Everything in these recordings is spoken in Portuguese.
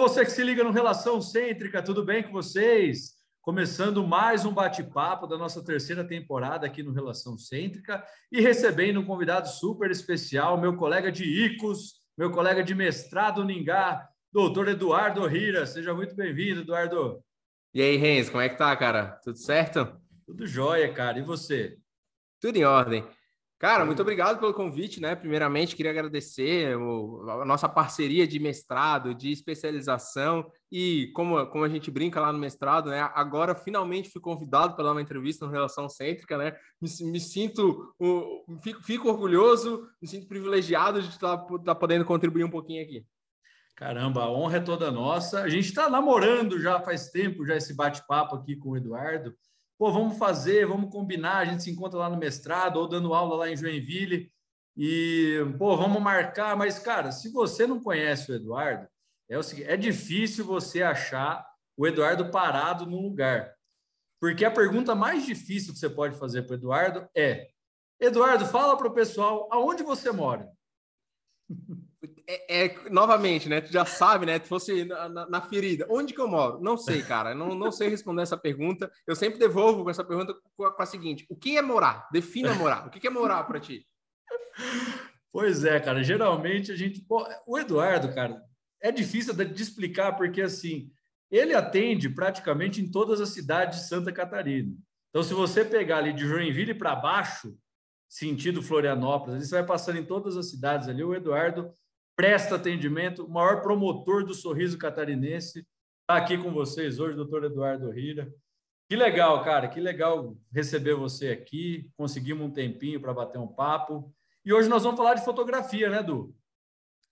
você que se liga no Relação Cêntrica, tudo bem com vocês? Começando mais um bate-papo da nossa terceira temporada aqui no Relação Cêntrica e recebendo um convidado super especial, meu colega de ICOS, meu colega de mestrado Ningá, doutor Eduardo Rira. Seja muito bem-vindo, Eduardo. E aí, Renz, como é que tá, cara? Tudo certo? Tudo jóia, cara. E você? Tudo em ordem. Cara, muito obrigado pelo convite, né? Primeiramente, queria agradecer a nossa parceria de mestrado, de especialização e como, como a gente brinca lá no mestrado, né? Agora finalmente fui convidado para dar uma entrevista no Relação Cêntrica, né? Me, me sinto, fico, fico, orgulhoso, me sinto privilegiado de estar, estar tá podendo contribuir um pouquinho aqui. Caramba, a honra é toda nossa. A gente está namorando já faz tempo, já esse bate-papo aqui com o Eduardo pô, vamos fazer, vamos combinar, a gente se encontra lá no mestrado ou dando aula lá em Joinville e, pô, vamos marcar. Mas, cara, se você não conhece o Eduardo, é o seguinte, é difícil você achar o Eduardo parado no lugar. Porque a pergunta mais difícil que você pode fazer para o Eduardo é: Eduardo, fala para o pessoal aonde você mora. É, é, novamente, né? Tu já sabe, né? Tu fosse na, na, na, ferida. Onde que eu moro? Não sei, cara. Não, não sei responder essa pergunta. Eu sempre devolvo com essa pergunta com a, com a seguinte: o que é morar? Defina morar. O que é morar para ti? Pois é, cara. Geralmente a gente. Pô, o Eduardo, cara, é difícil de explicar porque assim ele atende praticamente em todas as cidades de Santa Catarina. Então, se você pegar ali de Joinville para baixo, sentido Florianópolis, você vai passando em todas as cidades ali. O Eduardo presta atendimento, o maior promotor do sorriso catarinense, está aqui com vocês hoje, doutor Eduardo Rira. Que legal, cara, que legal receber você aqui. Conseguimos um tempinho para bater um papo. E hoje nós vamos falar de fotografia, né, Du?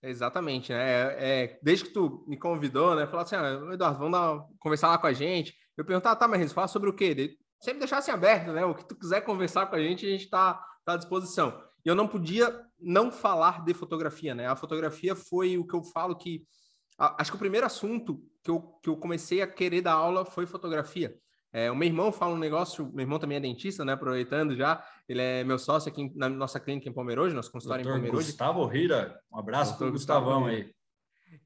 Exatamente, né? É, é, desde que tu me convidou, né? Falar assim, ah, Eduardo, vamos dar, conversar lá com a gente. Eu perguntar, tá, mas fala sobre o quê? Sempre deixar assim aberto, né? O que tu quiser conversar com a gente, a gente está tá à disposição. E eu não podia não falar de fotografia, né? A fotografia foi o que eu falo que. Acho que o primeiro assunto que eu, que eu comecei a querer dar aula foi fotografia. É, o meu irmão fala um negócio, meu irmão também é dentista, né? Aproveitando já, ele é meu sócio aqui na nossa clínica em Pomerode, nosso consultório Doutor em Pomerode. Gustavo Rira, um abraço para o Gustavão aí.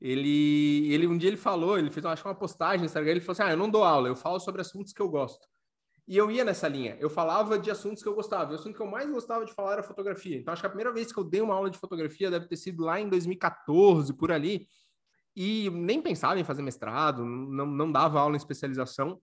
Ele, ele um dia ele falou, ele fez acho uma postagem no Instagram, ele falou assim: "Ah, eu não dou aula, eu falo sobre assuntos que eu gosto". E eu ia nessa linha. Eu falava de assuntos que eu gostava. O assunto que eu mais gostava de falar era fotografia. Então, acho que a primeira vez que eu dei uma aula de fotografia deve ter sido lá em 2014, por ali. E nem pensava em fazer mestrado, não, não dava aula em especialização,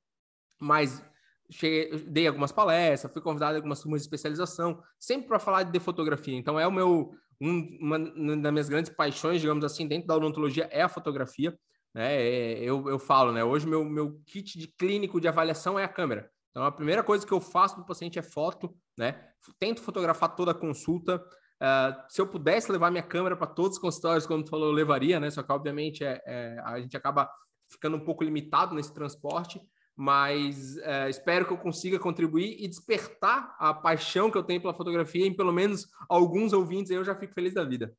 mas cheguei, dei algumas palestras, fui convidado a algumas turmas de especialização, sempre para falar de fotografia. Então, é o meu, um, uma das minhas grandes paixões, digamos assim, dentro da odontologia é a fotografia. Né? É, eu, eu falo, né? Hoje, meu, meu kit de clínico de avaliação é a câmera. Então, a primeira coisa que eu faço do paciente é foto, né? Tento fotografar toda a consulta. Uh, se eu pudesse levar minha câmera para todos os consultórios, como tu falou, eu levaria, né? Só que, obviamente, é, é, a gente acaba ficando um pouco limitado nesse transporte, mas é, espero que eu consiga contribuir e despertar a paixão que eu tenho pela fotografia em pelo menos alguns ouvintes, aí eu já fico feliz da vida.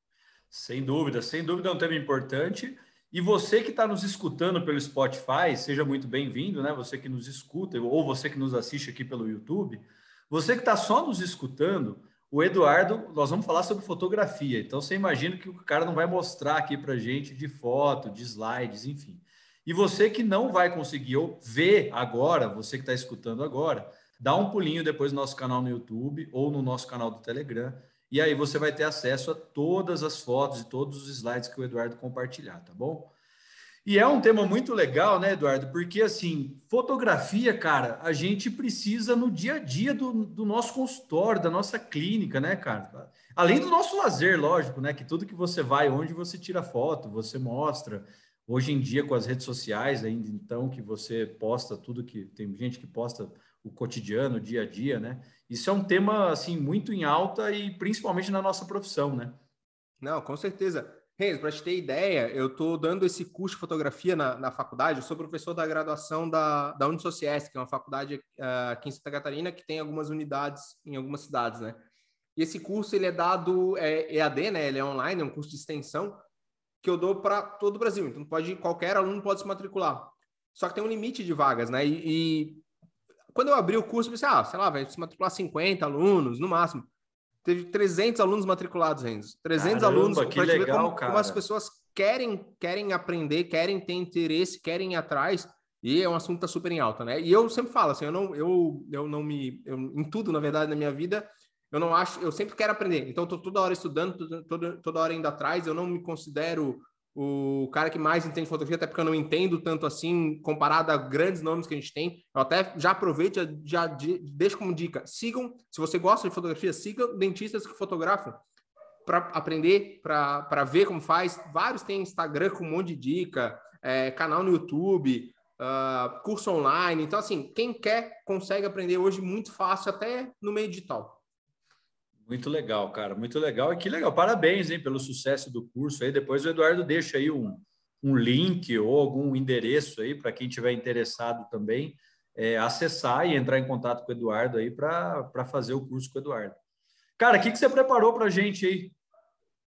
Sem dúvida, sem dúvida é um tema importante. E você que está nos escutando pelo Spotify, seja muito bem-vindo, né? Você que nos escuta, ou você que nos assiste aqui pelo YouTube. Você que está só nos escutando, o Eduardo, nós vamos falar sobre fotografia. Então você imagina que o cara não vai mostrar aqui para gente de foto, de slides, enfim. E você que não vai conseguir ver agora, você que está escutando agora, dá um pulinho depois no nosso canal no YouTube ou no nosso canal do Telegram e aí você vai ter acesso a todas as fotos e todos os slides que o Eduardo compartilhar, tá bom? E é um tema muito legal, né, Eduardo? Porque, assim, fotografia, cara, a gente precisa no dia a dia do, do nosso consultório, da nossa clínica, né, cara? Além do nosso lazer, lógico, né? Que tudo que você vai, onde você tira foto, você mostra. Hoje em dia, com as redes sociais, ainda então, que você posta tudo que. Tem gente que posta o cotidiano, o dia a dia, né? Isso é um tema assim muito em alta e principalmente na nossa profissão, né? Não, com certeza. Renzo, para te ter ideia, eu estou dando esse curso de fotografia na, na faculdade. Eu sou professor da graduação da, da Unisociesc, que é uma faculdade uh, aqui em Santa Catarina que tem algumas unidades em algumas cidades, né? E esse curso ele é dado é, EAD, né? Ele é online, é um curso de extensão que eu dou para todo o Brasil. Então pode qualquer aluno pode se matricular. Só que tem um limite de vagas, né? E, e quando eu abri o curso, eu pensei, ah, sei lá, vai se matricular 50 alunos, no máximo. Teve 300 alunos matriculados, Renzo. 300 Caramba, alunos. Que legal, como, cara. como as pessoas querem querem aprender, querem ter interesse, querem ir atrás, e é um assunto que está super em alta, né? E eu sempre falo assim, eu não, eu, eu não me, eu, em tudo, na verdade, na minha vida, eu não acho, eu sempre quero aprender. Então, estou toda hora estudando, toda, toda hora indo atrás. Eu não me considero o cara que mais entende fotografia, até porque eu não entendo tanto assim, comparado a grandes nomes que a gente tem. Eu até já aproveito, já, já deixo como dica: sigam, se você gosta de fotografia, sigam dentistas que fotografam para aprender, para ver como faz. Vários têm Instagram com um monte de dica, é, canal no YouTube, uh, curso online. Então, assim, quem quer consegue aprender hoje muito fácil, até no meio digital. Muito legal, cara, muito legal. E que legal, parabéns, hein, pelo sucesso do curso aí. Depois o Eduardo deixa aí um, um link ou algum endereço aí para quem tiver interessado também é, acessar e entrar em contato com o Eduardo aí para fazer o curso com o Eduardo. Cara, o que, que você preparou para a gente aí?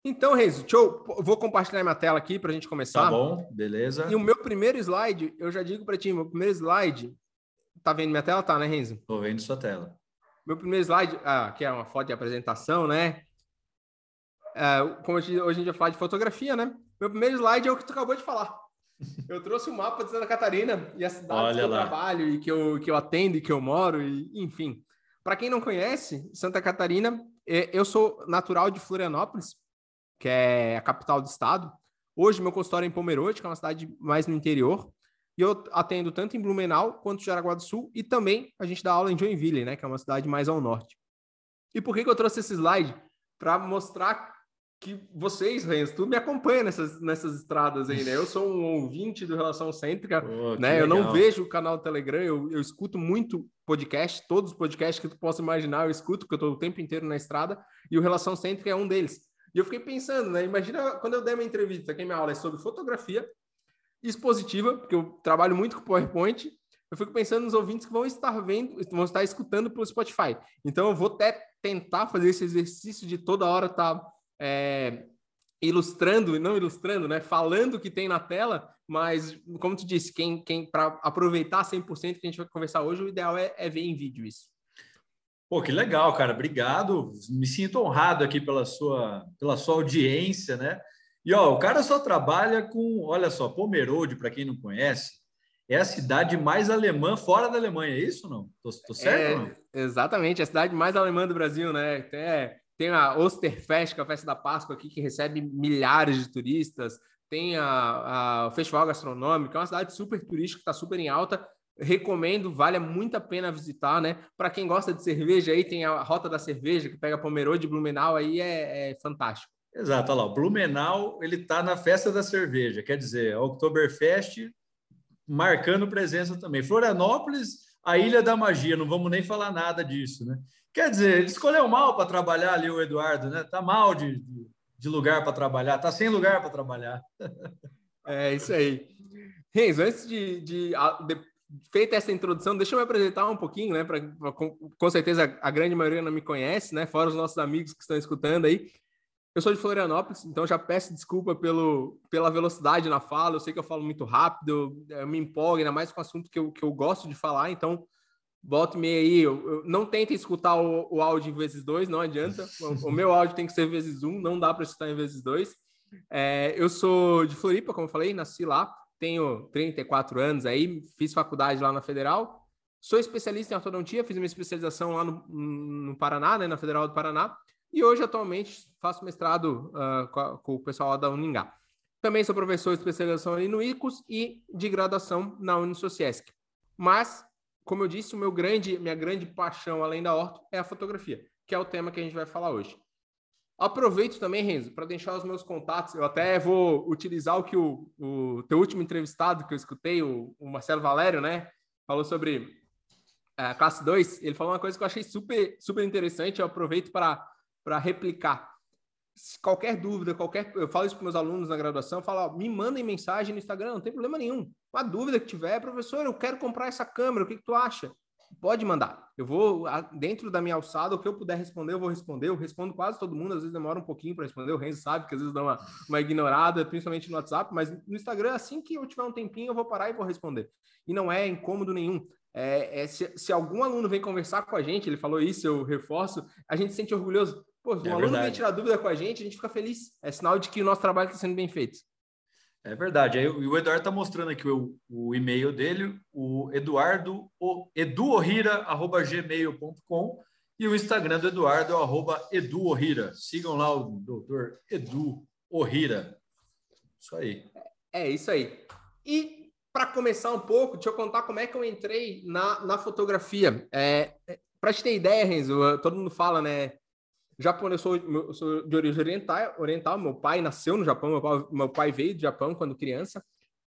Então, Renzo, deixa eu vou compartilhar minha tela aqui para a gente começar. Tá bom, beleza. E o meu primeiro slide, eu já digo para ti, meu primeiro slide. Tá vendo minha tela? Tá, né, Renzo? Tô vendo sua tela. Meu primeiro slide, ah, que é uma foto de apresentação, né? É, como hoje a gente vai falar de fotografia, né? Meu primeiro slide é o que tu acabou de falar. Eu trouxe o um mapa de Santa Catarina e as cidades que eu trabalho e que eu, que eu atendo e que eu moro, e, enfim. Para quem não conhece, Santa Catarina, é, eu sou natural de Florianópolis, que é a capital do estado. Hoje, meu consultório é em Pomerode, que é uma cidade mais no interior. E eu atendo tanto em Blumenau quanto em Jaraguá do Sul. E também a gente dá aula em Joinville, né? Que é uma cidade mais ao norte. E por que, que eu trouxe esse slide? Para mostrar que vocês, Renzo, tu me acompanha nessas, nessas estradas aí, né? Eu sou um ouvinte do Relação Cêntrica, oh, né? Eu não vejo o canal do Telegram, eu, eu escuto muito podcast, todos os podcasts que tu possa imaginar, eu escuto, porque eu estou o tempo inteiro na estrada, e o Relação Cêntrica é um deles. E eu fiquei pensando, né? Imagina quando eu der uma entrevista, que minha aula é sobre fotografia expositiva, porque eu trabalho muito com PowerPoint. Eu fico pensando nos ouvintes que vão estar vendo, vão estar escutando pelo Spotify. Então, eu vou até tentar fazer esse exercício de toda hora estar tá, é, ilustrando, não ilustrando, né? Falando o que tem na tela, mas, como tu disse, quem, quem para aproveitar 100% que a gente vai conversar hoje, o ideal é, é ver em vídeo isso. Pô, que legal, cara. Obrigado. Me sinto honrado aqui pela sua, pela sua audiência, né? E ó, o cara só trabalha com, olha só, Pomerode, para quem não conhece, é a cidade mais alemã fora da Alemanha, é isso não? Tô, tô certo? É, não? Exatamente, é a cidade mais alemã do Brasil, né? Até, tem a Osterfest, que é a festa da Páscoa aqui, que recebe milhares de turistas. Tem a, a, o Festival Gastronômico, é uma cidade super turística, está super em alta recomendo, vale muito a pena visitar, né? Para quem gosta de cerveja, aí tem a Rota da Cerveja, que pega Pomerode de Blumenau, aí é, é fantástico. Exato, olha lá, o Blumenau, ele está na festa da cerveja, quer dizer, a Oktoberfest marcando presença também. Florianópolis, a Ilha da Magia, não vamos nem falar nada disso, né? Quer dizer, ele escolheu mal para trabalhar ali o Eduardo, né? Tá mal de, de lugar para trabalhar, tá sem lugar para trabalhar. É isso aí. Renzo, antes de, de, de, feita essa introdução, deixa eu me apresentar um pouquinho, né? Pra, com, com, certeza a grande maioria não me conhece, né? Fora os nossos amigos que estão escutando aí. Eu sou de Florianópolis, então já peço desculpa pelo, pela velocidade na fala. Eu sei que eu falo muito rápido, eu me empolgo, ainda mais com o assunto que eu, que eu gosto de falar. Então, volta e meia aí. Eu, eu, não tentem escutar o, o áudio em vezes dois, não adianta. O, o meu áudio tem que ser vezes um, não dá para escutar em vezes dois. É, eu sou de Floripa, como eu falei, nasci lá tenho 34 anos aí, fiz faculdade lá na Federal, sou especialista em ortodontia, fiz uma especialização lá no, no Paraná, né, na Federal do Paraná, e hoje atualmente faço mestrado uh, com, a, com, o pessoal da Uningá. Também sou professor de especialização ali no ICOS e de graduação na Unisociesc. Mas, como eu disse, o meu grande, minha grande paixão além da orto é a fotografia, que é o tema que a gente vai falar hoje. Aproveito também, Renzo, para deixar os meus contatos. Eu até vou utilizar o que o, o teu último entrevistado que eu escutei, o, o Marcelo Valério, né? Falou sobre a classe 2. Ele falou uma coisa que eu achei super, super interessante. Eu aproveito para replicar. Se qualquer dúvida, qualquer. Eu falo isso para meus alunos na graduação, falo, me mandem mensagem no Instagram, não tem problema nenhum. Uma dúvida que tiver, professor, eu quero comprar essa câmera, o que, que tu acha? Pode mandar. Eu vou, dentro da minha alçada, o que eu puder responder, eu vou responder. Eu respondo quase todo mundo, às vezes demora um pouquinho para responder. O Renzo sabe que às vezes dá uma, uma ignorada, principalmente no WhatsApp, mas no Instagram, assim que eu tiver um tempinho, eu vou parar e vou responder. E não é incômodo nenhum. É, é se, se, algum aluno vem conversar com a gente, ele falou isso, eu reforço, a gente se sente orgulhoso. Pô, se um é aluno verdade. vem tirar dúvida com a gente, a gente fica feliz. É sinal de que o nosso trabalho está sendo bem feito. É verdade. Aí o Eduardo está mostrando aqui o, o, e-mail dele, o eduardo, o, eduorrira.gmail.com e o Instagram do Eduardo é o arroba eduorrira. Sigam lá o doutor Edu Orrira. Isso aí. É isso aí. E para começar um pouco, deixa eu contar como é que eu entrei na, na fotografia. É, é para te ter ideia, Renzo, todo mundo fala, né? Japonês, eu sou, eu sou de origem oriental, oriental, meu pai nasceu no Japão, meu pai, meu pai veio do Japão quando criança.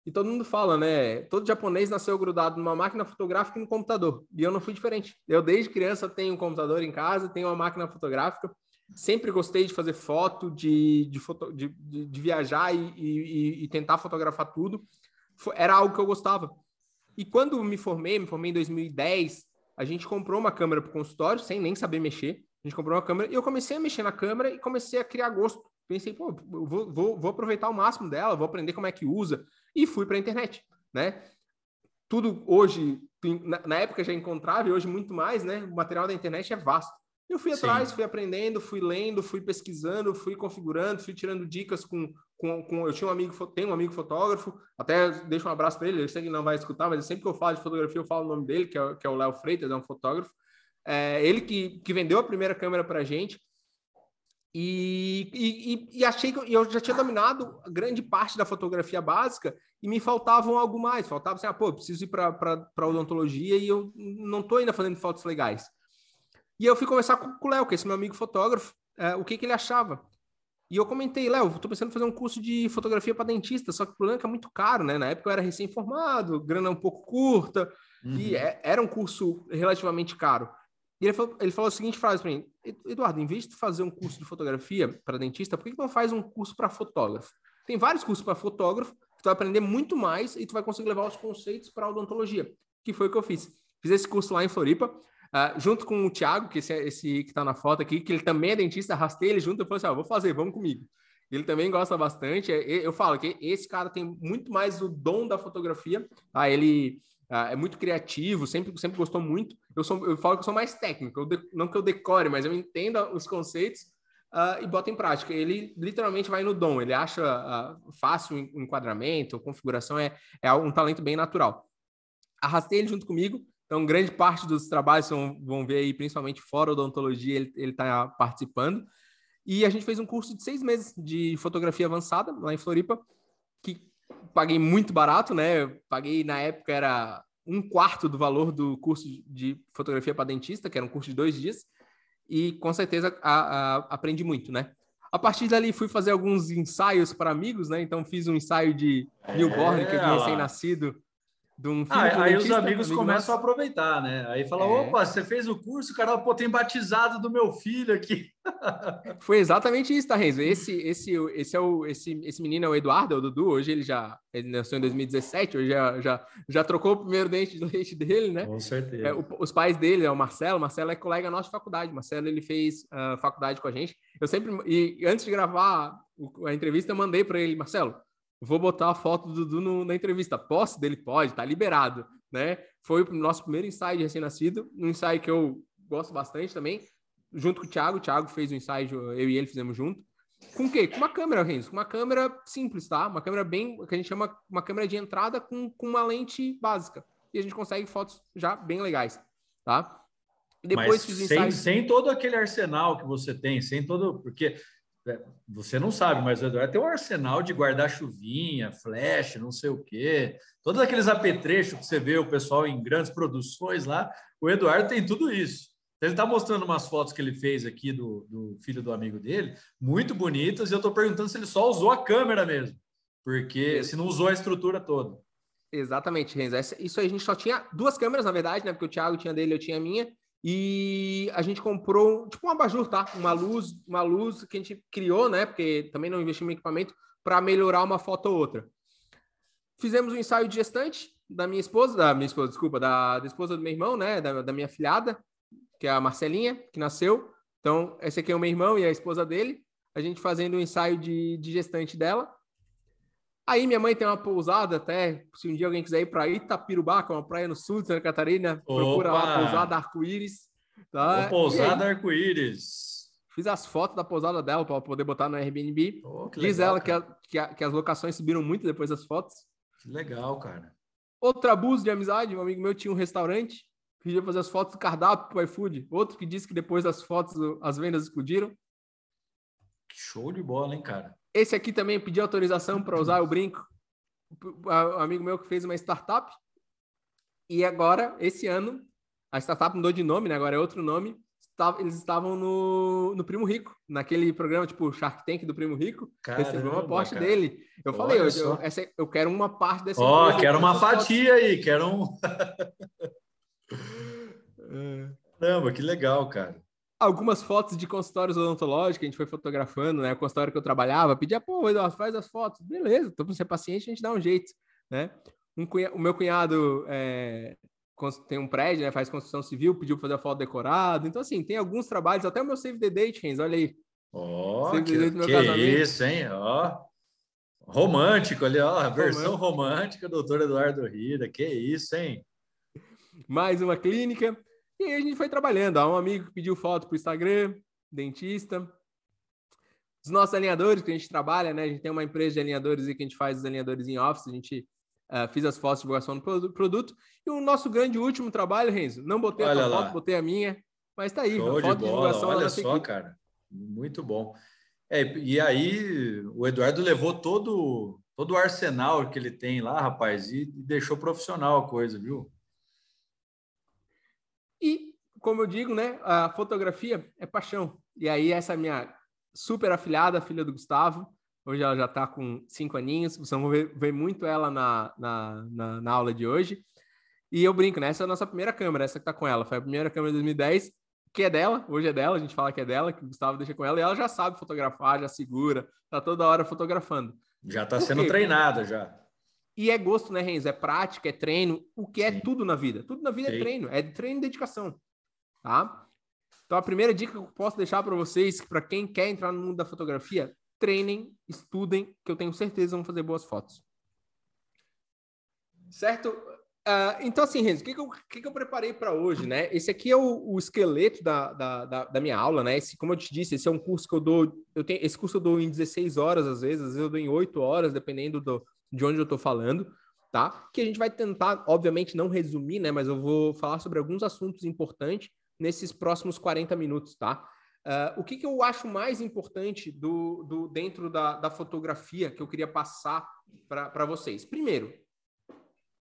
E todo mundo fala, né? Todo japonês nasceu grudado numa máquina fotográfica e no computador. E eu não fui diferente. Eu, desde criança, tenho um computador em casa, tenho uma máquina fotográfica. Sempre gostei de fazer foto, de, de, foto, de, de, de viajar e, e, e, tentar fotografar tudo. Era algo que eu gostava. E quando me formei, me formei em 2010, a gente comprou uma câmera para o consultório, sem nem saber mexer. A gente comprou uma câmera e eu comecei a mexer na câmera e comecei a criar gosto. Pensei, pô, vou, vou, vou aproveitar o máximo dela, vou aprender como é que usa. E fui para a internet, né? Tudo hoje, na, época já encontrava e hoje muito mais, né? O material da internet é vasto. Eu fui atrás, Sim. fui aprendendo, fui lendo, fui pesquisando, fui configurando, fui tirando dicas com, com, com, eu tinha um amigo, tenho um amigo fotógrafo, até deixo um abraço para ele, eu sei que ele não vai escutar, mas sempre que eu falo de fotografia eu falo o nome dele, que é, que é o Léo Freitas, é um fotógrafo. É, ele que, que vendeu a primeira câmera para a gente. E, e, e, achei que eu já tinha dominado grande parte da fotografia básica e me faltavam algo mais. Faltava assim, ah, pô, preciso ir para odontologia e eu não estou ainda fazendo fotos legais. E eu fui conversar com, com o Léo, que é esse meu amigo fotógrafo, é, o que, que ele achava. E eu comentei, Léo, estou pensando em fazer um curso de fotografia para dentista, só que o problema é que é muito caro, né? Na época eu era recém-formado, grana um pouco curta, uhum. e é, era um curso relativamente caro. E ele falou, ele falou a seguinte frase para mim: Eduardo, em vez de fazer um curso de fotografia para dentista, por que, que não faz um curso para fotógrafo? Tem vários cursos para fotógrafo, tu vai aprender muito mais e tu vai conseguir levar os conceitos para odontologia, que foi o que eu fiz. Fiz esse curso lá em Floripa, uh, junto com o Thiago, que esse, esse que está na foto aqui, que ele também é dentista, arrastei ele junto e falei assim: ah, vou fazer, vamos comigo. Ele também gosta bastante. Eu falo que esse cara tem muito mais o dom da fotografia. Tá? Ele Uh, é muito criativo, sempre, sempre gostou muito. Eu, sou, eu falo que eu sou mais técnico, de, não que eu decore, mas eu entenda os conceitos uh, e boto em prática. Ele literalmente vai no dom, ele acha uh, fácil o enquadramento, configuração, é, é um talento bem natural. Arrastei ele junto comigo, então grande parte dos trabalhos vão, vão ver aí, principalmente fora odontologia, ele está participando. E a gente fez um curso de seis meses de fotografia avançada lá em Floripa, paguei muito barato, né? paguei na época era um quarto do valor do curso de fotografia para dentista, que era um curso de dois dias, e com certeza a, a, aprendi muito, né? A partir dali fui fazer alguns ensaios para amigos, né? Então fiz um ensaio de newborn, é, que é de recém-nascido, de um filho ah, Aí os amigos amigo começam nosso. a aproveitar, né? Aí fala, é. opa, você fez o curso, cara, pô, tem batizado do meu filho aqui. Foi exatamente isso, tá, Renzo? Esse, esse, esse, é o, esse, esse menino é o Eduardo, é o Dudu, hoje ele já ele nasceu em 2017, hoje já, já, já trocou o primeiro dente de leite dele, né? Com certeza. É, o, os pais dele, é o Marcelo, o Marcelo é colega nosso de faculdade, o Marcelo ele fez uh, faculdade com a gente. Eu sempre, e antes de gravar a entrevista, eu mandei para ele, Marcelo, vou botar a foto do Dudu no, na entrevista. Posso dele? Pode, tá liberado, né? Foi o nosso primeiro ensaio de recém-nascido, um ensaio que eu gosto bastante também, junto com o Thiago. O Thiago fez o ensaio, eu e ele fizemos junto. Com o quê? Com uma câmera, Renzo. Com uma câmera simples, tá? Uma câmera bem, que a gente chama uma câmera de entrada com, com uma lente básica. E a gente consegue fotos já bem legais, tá? Depois Mas sem, sem todo aquele arsenal que você tem, sem todo. Porque você não sabe, mas o Eduardo tem um arsenal de guardar-chuvinha, flash, não sei o quê. Todos aqueles apetrechos que você vê o pessoal em grandes produções lá, o Eduardo tem tudo isso. Então, ele está mostrando umas fotos que ele fez aqui do, do filho do amigo dele, muito bonitas, e eu estou perguntando se ele só usou a câmera mesmo, porque se não usou a estrutura toda. Exatamente, Renzo. Isso aí a gente só tinha duas câmeras, na verdade, né? Porque o Thiago tinha dele, eu tinha a minha. E a gente comprou, tipo um abajur, tá? Uma luz, uma luz que a gente criou, né? Porque também não investimos em equipamento para melhorar uma foto ou outra. Fizemos um ensaio de gestante da minha esposa, da minha esposa, desculpa, da, da esposa do meu irmão, né? Da, da minha filhada, que é a Marcelinha, que nasceu. Então, esse aqui é o meu irmão e a esposa dele. A gente fazendo um ensaio de, de gestante dela. Aí minha mãe tem uma pousada até, se um dia alguém quiser ir para Itapirubá, que é uma praia no sul de Santa Catarina, Opa! procura lá pousada arco-íris. Tá? pousada arco-íris. fiz as fotos da pousada dela para poder botar no Airbnb. Oh, Diz legal, ela que, a, que, a, que, as locações subiram muito depois das fotos. Que legal, cara. Outro abuso de amizade, um amigo meu tinha um restaurante, pediu fazer as fotos do cardápio para o iFood. Outro que disse que depois das fotos as vendas explodiram. Show de bola, hein, cara? Esse aqui também pediu autorização para usar o brinco. Um amigo meu que fez uma startup. E agora, esse ano, a startup mudou de nome, né? Agora é outro nome eles estavam no, no Primo Rico, naquele programa tipo Shark Tank do Primo Rico. Caramba, recebeu uma aposta dele. Eu Olha falei, eu, eu, essa, eu, quero uma parte dessa. Ó, oh, quero uma fatia aí, quero um. Caramba, que legal, cara. Algumas fotos de consultórios odontológicos a gente foi fotografando, né? O consultório que eu trabalhava, pedia, pô, Eduardo, faz as fotos. Beleza, tô pra ser paciente, a gente dá um jeito, né? Um cunha... O meu cunhado é tem um prédio, né, faz construção civil, pediu para fazer a foto decorada. Então, assim, tem alguns trabalhos, até o meu Save the Date, Renz, olha aí. Ó, oh, que, que isso, hein? Ó, oh. romântico ali, ó, a versão romântica do doutor Eduardo Rida, que isso, hein? Mais uma clínica. E aí a gente foi trabalhando. Há um amigo que pediu foto para o Instagram, dentista. Os nossos alinhadores que a gente trabalha, né? A gente tem uma empresa de alinhadores e que a gente faz os alinhadores em office, a gente Uh, fiz as fotos de divulgação do produto. E o nosso grande último trabalho, Renzo, não botei Olha a foto, botei a minha, mas tá aí. Show foto de, de divulgação Olha só, equipe. cara. Muito bom. É, e aí, o Eduardo levou todo, todo o arsenal que ele tem lá, rapaz, e deixou profissional a coisa, viu? E, como eu digo, né, a fotografia é paixão. E aí, essa minha super afilhada, filha do Gustavo, Hoje ela já está com cinco aninhos. Vocês vão ver, ver muito ela na, na, na, na, aula de hoje. E eu brinco, né? Essa é a nossa primeira câmera, essa que está com ela. Foi a primeira câmera de 2010, que é dela. Hoje é dela, a gente fala que é dela, que o Gustavo deixa com ela. E ela já sabe fotografar, já segura, tá toda hora fotografando. Já está sendo treinada já. E é gosto, né, Renzo? É prática, é treino. O que é Sim. tudo na vida? Tudo na vida é Sim. é treino. É treino e dedicação. Tá? Então, a primeira dica que eu posso deixar para vocês, para quem quer entrar no mundo da fotografia, treinem, estudem, que eu tenho certeza vão fazer boas fotos. Certo? Uh, então, assim, Renzo, o que, que, eu, que, que eu preparei para hoje, né? Esse aqui é o, o esqueleto da, da, da, da, minha aula, né? Esse, como eu te disse, esse é um curso que eu dou. Eu tenho, esse curso eu dou em 16 horas, às vezes, às vezes eu dou em 8 horas, dependendo do, de onde eu estou falando, tá? Que a gente vai tentar, obviamente, não resumir, né? Mas eu vou falar sobre alguns assuntos importantes nesses próximos 40 minutos, tá? Uh, o que, que, eu acho mais importante do, do dentro da, da, fotografia que eu queria passar para vocês? Primeiro,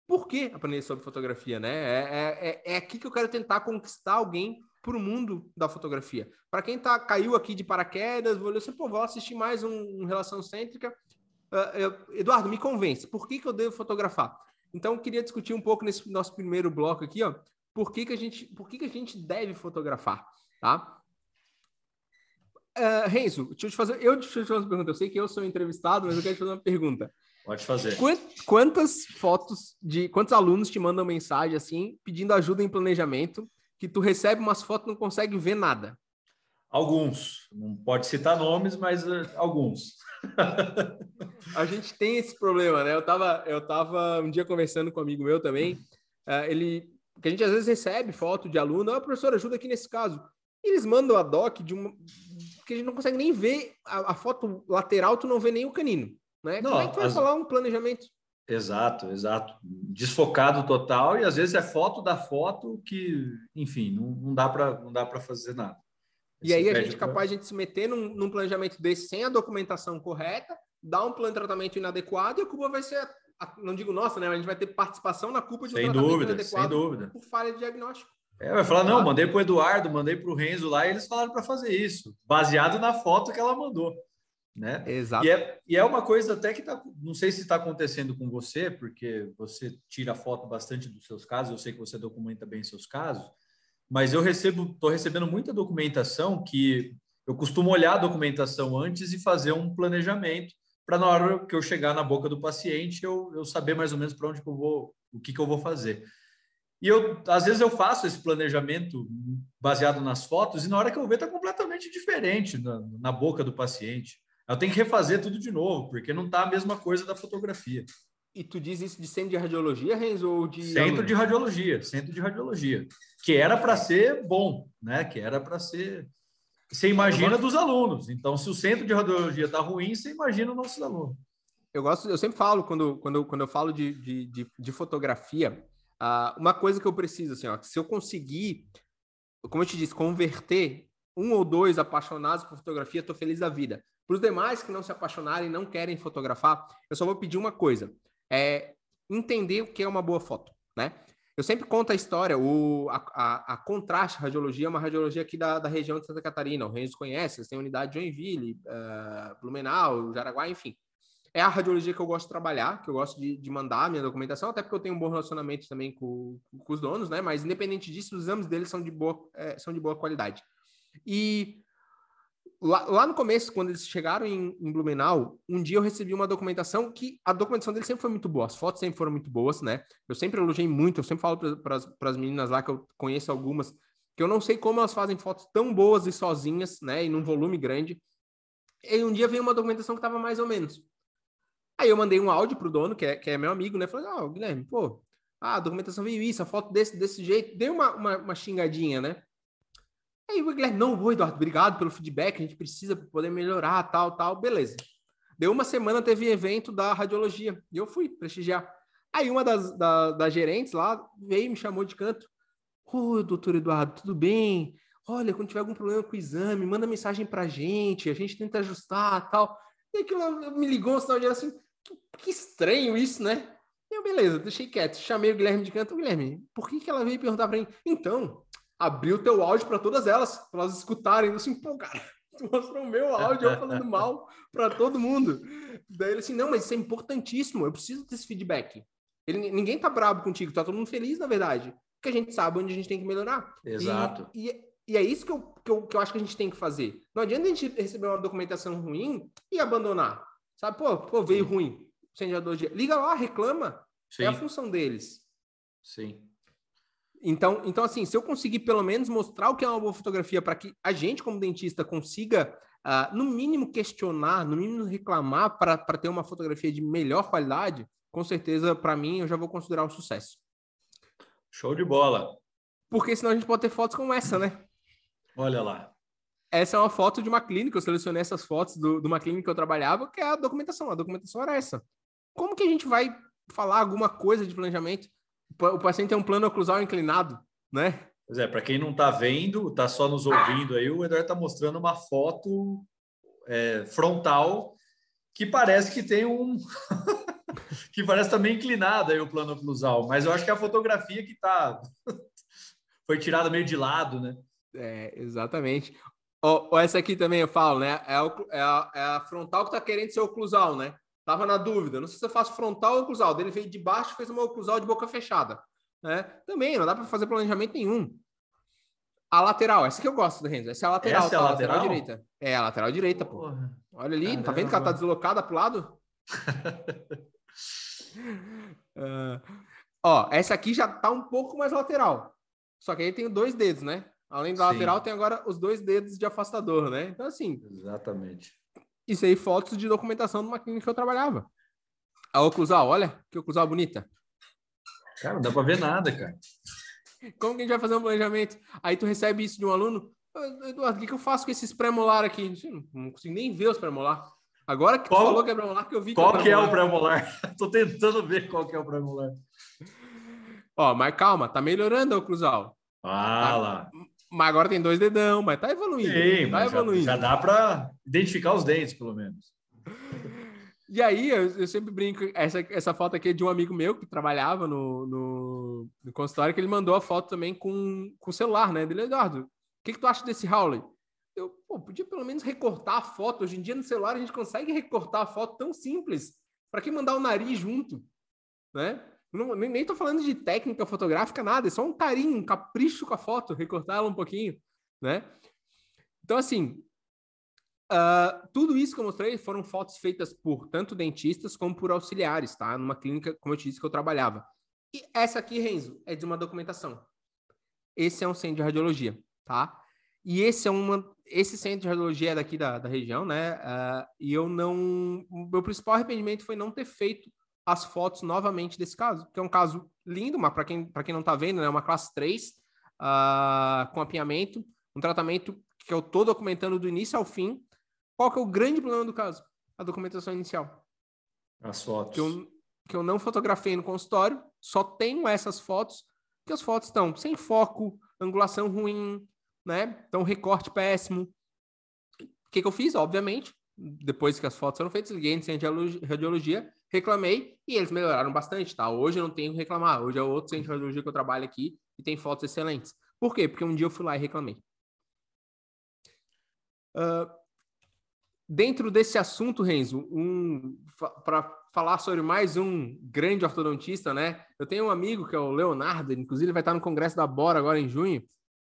por que aprender sobre fotografia? Né? É, é, é, é aqui que eu quero tentar conquistar alguém para o mundo da fotografia. Para quem tá, caiu aqui de paraquedas, vou assim, pô, vou assistir mais um, um Relação Cêntrica. Uh, eu, Eduardo, me convence, por que, que eu devo fotografar? Então, eu queria discutir um pouco nesse nosso primeiro bloco aqui, ó, por que, que, a, gente, por que, que a gente deve fotografar, tá? Uh, Renzo, deixa eu te fazer, eu te fazer uma pergunta. Eu sei que eu sou entrevistado, mas eu quero te fazer uma pergunta. Pode fazer. Quantas fotos de quantos alunos te mandam mensagem assim, pedindo ajuda em planejamento, que tu recebe umas fotos e não consegue ver nada? Alguns. Não pode citar nomes, mas uh, alguns. a gente tem esse problema, né? Eu tava, eu tava um dia conversando com um amigo meu também. Uh, ele, que a gente às vezes recebe foto de aluno, ah, professor, ajuda aqui nesse caso. E eles mandam a doc de uma, que a gente não consegue nem ver a, a, foto lateral, tu não vê nem o canino. Né? Não, Como é que tu vai as... falar um planejamento? Exato, exato. Desfocado total, e às vezes é foto da foto que, enfim, não, não dá para fazer nada. E Esse aí a gente é capaz de se meter num, num, planejamento desse sem a documentação correta, dar um plano de tratamento inadequado e a culpa vai ser, a, não digo nossa, né? A gente vai ter participação na culpa de um sem tratamento dúvida, inadequado sem dúvida. por falha de diagnóstico. É, vai falar, não, mandei para o Eduardo, mandei para o Renzo lá, e eles falaram para fazer isso, baseado na foto que ela mandou. Né? Exato. E é, e é uma coisa até que tá, não sei se está acontecendo com você, porque você tira foto bastante dos seus casos, eu sei que você documenta bem seus casos, mas eu recebo, estou recebendo muita documentação que eu costumo olhar a documentação antes e fazer um planejamento para na hora que eu chegar na boca do paciente eu, eu saber mais ou menos para onde eu vou, o que, que eu vou fazer. E eu, às vezes eu faço esse planejamento baseado nas fotos e na hora que eu ver está completamente diferente na, na, boca do paciente. Eu tenho que refazer tudo de novo, porque não está a mesma coisa da fotografia. E tu diz isso de centro de radiologia, Renzo, ou de... Centro de radiologia, centro de radiologia. Que era para ser bom, né? Que era para ser... Você imagina dos alunos. Então, se o centro de radiologia está ruim, você imagina os nossos alunos. Eu gosto, eu sempre falo, quando, quando, quando eu falo de, de, de, de fotografia, uh, uma coisa que eu preciso, assim, ó, se eu conseguir, como eu te disse, converter um ou dois apaixonados por fotografia, estou feliz da vida. Para os demais que não se apaixonarem não querem fotografar, eu só vou pedir uma coisa: é entender o que é uma boa foto, né? Eu sempre conto a história, o, a, a, a Contraste Radiologia é uma radiologia aqui da, da região de Santa Catarina, o Renzo conhece, têm unidade de Joinville, uh, Blumenau, Jaraguá, enfim. É a radiologia que eu gosto de trabalhar, que eu gosto de, de mandar a minha documentação, até porque eu tenho um bom relacionamento também com, com os donos, né? Mas independente disso, os exames deles são de boa, é, são de boa qualidade. E lá, lá, no começo, quando eles chegaram em, em, Blumenau, um dia eu recebi uma documentação que a documentação deles sempre foi muito boa, as fotos sempre foram muito boas, né? Eu sempre elogiei muito, eu sempre falo para as meninas lá, que eu conheço algumas, que eu não sei como elas fazem fotos tão boas e sozinhas, né? E num volume grande. E um dia veio uma documentação que estava mais ou menos. Aí eu mandei um áudio pro dono, que é, que é meu amigo, né? Falei, oh, Guilherme, pô, ah, a documentação veio isso, a foto desse, desse jeito. Dei uma, uma, uma xingadinha, né? Aí o Guilherme, não, oi, Eduardo, obrigado pelo feedback, a gente precisa poder melhorar, tal, tal, beleza. Deu uma semana, teve evento da radiologia, e eu fui prestigiar. Aí uma das, da, das gerentes lá veio e me chamou de canto. Oi, doutor Eduardo, tudo bem? Olha, quando tiver algum problema com o exame, manda mensagem pra gente, a gente tenta ajustar, tal. E aquilo me ligou, sinal de assim, que, que estranho isso, né? Eu, beleza, deixei quieto. Chamei o Guilherme de canto. Guilherme, por que, que ela veio perguntar para mim? Então, abriu teu áudio para todas elas, para elas escutarem. Eu assim, pô, cara, tu mostrou o meu áudio eu falando mal para todo mundo. Daí ele assim, não, mas isso é importantíssimo, eu preciso desse feedback. Ele, ninguém tá bravo contigo, tá todo mundo feliz, na verdade. Porque a gente sabe onde a gente tem que melhorar. Exato. E, e, e é isso que eu, que, eu, que eu acho que a gente tem que fazer. Não adianta a gente receber uma documentação ruim e abandonar. Sabe, pô, pô veio Sim. ruim. Liga lá, reclama. Sim. É a função deles. Sim. Então, então, assim, se eu conseguir pelo menos mostrar o que é uma boa fotografia para que a gente, como dentista, consiga, uh, no mínimo, questionar, no mínimo, reclamar para ter uma fotografia de melhor qualidade, com certeza, para mim, eu já vou considerar um sucesso. Show de bola. Porque senão a gente pode ter fotos como essa, né? Olha lá. Essa é uma foto de uma clínica, eu selecionei essas fotos do, de uma clínica que eu trabalhava, que é a documentação. A documentação era essa. Como que a gente vai falar alguma coisa de planejamento? O paciente tem um plano oclusal inclinado, né? Pois é, para quem não está vendo, está só nos ouvindo aí, o Eduardo está mostrando uma foto é, frontal que parece que tem um. que parece também inclinada aí o plano oclusal, mas eu acho que é a fotografia que está. Foi tirada meio de lado, né? É, exatamente. Ou, ou, essa aqui também eu falo, né? É, o, é, a, é a frontal que está querendo ser oclusal, né? Tava na dúvida, não sei se eu faço frontal ou oclusal. Ele veio de baixo e fez uma oclusal de boca fechada. Né? Também não dá para fazer planejamento nenhum. A lateral, essa que eu gosto, Renzo. Essa é a lateral, essa é a tá? lateral? lateral? direita. É a lateral direita, pô. Porra. Olha ali, Caramba. tá vendo que ela tá deslocada pro lado? uh, ó, essa aqui já tá um pouco mais lateral. Só que aí tem dois dedos, né? Além da Sim. lateral, tem agora os dois dedos de afastador, né? Então, assim. Exatamente. Isso aí, fotos de documentação de uma clínica que eu trabalhava. A oclusal, olha, que oclusal bonita. Cara, não dá para ver nada, cara. Como que a gente vai fazer um planejamento? Aí tu recebe isso de um aluno, Eduardo, o que, que eu faço com esses pré-molar aqui? Não consigo nem ver os pré-molar. Agora que qual, tu falou que é pré-molar, que eu vi que qual é que é o pré-molar. Tô tentando ver qual que é o pré-molar. Ó, mas calma, tá melhorando a oclusal. Ah tá, lá. Mas agora tem dois dedão, mas tá evoluindo. Sim, tá evoluindo. Já, já dá para identificar os dentes, pelo menos. E aí, eu, eu, sempre brinco, essa, essa foto aqui é de um amigo meu que trabalhava no, no, no consultório, que ele mandou a foto também com, com o celular, né? Dele, Eduardo, o que, que tu acha desse Howley? Eu, pô, podia pelo menos recortar a foto. Hoje em dia, no celular, a gente consegue recortar a foto tão simples. Para que mandar o nariz junto, né? Não, nem, nem tô falando de técnica fotográfica, nada, é só um carinho, um capricho com a foto, recortar ela um pouquinho, né? Então, assim, uh, tudo isso que eu mostrei foram fotos feitas por tanto dentistas como por auxiliares, tá? Numa clínica, como eu te disse, que eu trabalhava. E essa aqui, Renzo, é de uma documentação. Esse é um centro de radiologia, tá? E esse é uma, esse centro de radiologia é daqui da, da região, né? Uh, e eu não, meu principal arrependimento foi não ter feito as fotos novamente desse caso, que é um caso lindo, mas para quem, quem não está vendo, é né, uma classe 3 uh, ah, com apinhamento, Um tratamento que eu estou documentando do início ao fim. Qual que é o grande problema do caso? A documentação inicial. As fotos. Que eu, que eu não fotografei no consultório, só tenho essas fotos, que as fotos estão sem foco, angulação ruim, né? Então, recorte péssimo. O que, que eu fiz? Obviamente, depois que as fotos foram feitas, liguei em radiologia, reclamei e eles melhoraram bastante, tá? Hoje eu não tenho que reclamar. Hoje é outro centro de radiologia que eu trabalho aqui e tem fotos excelentes. Por quê? Porque um dia eu fui lá e reclamei. Uh, dentro desse assunto, Renzo, um, para falar sobre mais um grande ortodontista, né? Eu tenho um amigo que é o Leonardo, inclusive ele vai estar no congresso da Bora agora em junho,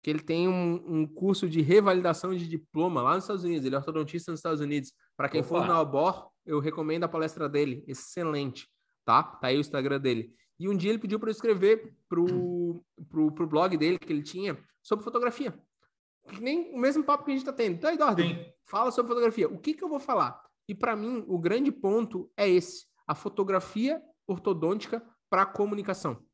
que ele tem um, um curso de revalidação de diploma lá nos Estados Unidos. Ele é ortodontista nos Estados Unidos. Para quem Opa. for na Obor, eu recomendo a palestra dele. Excelente, tá? Tá aí o Instagram dele. E um dia ele pediu para eu escrever pro, pro, pro blog dele que ele tinha sobre fotografia. Nem o mesmo papo que a gente está tendo. Então, Eduardo, Sim. fala sobre fotografia. O que, que eu vou falar? E para mim, o grande ponto é esse: a fotografia ortodôntica para comunicação.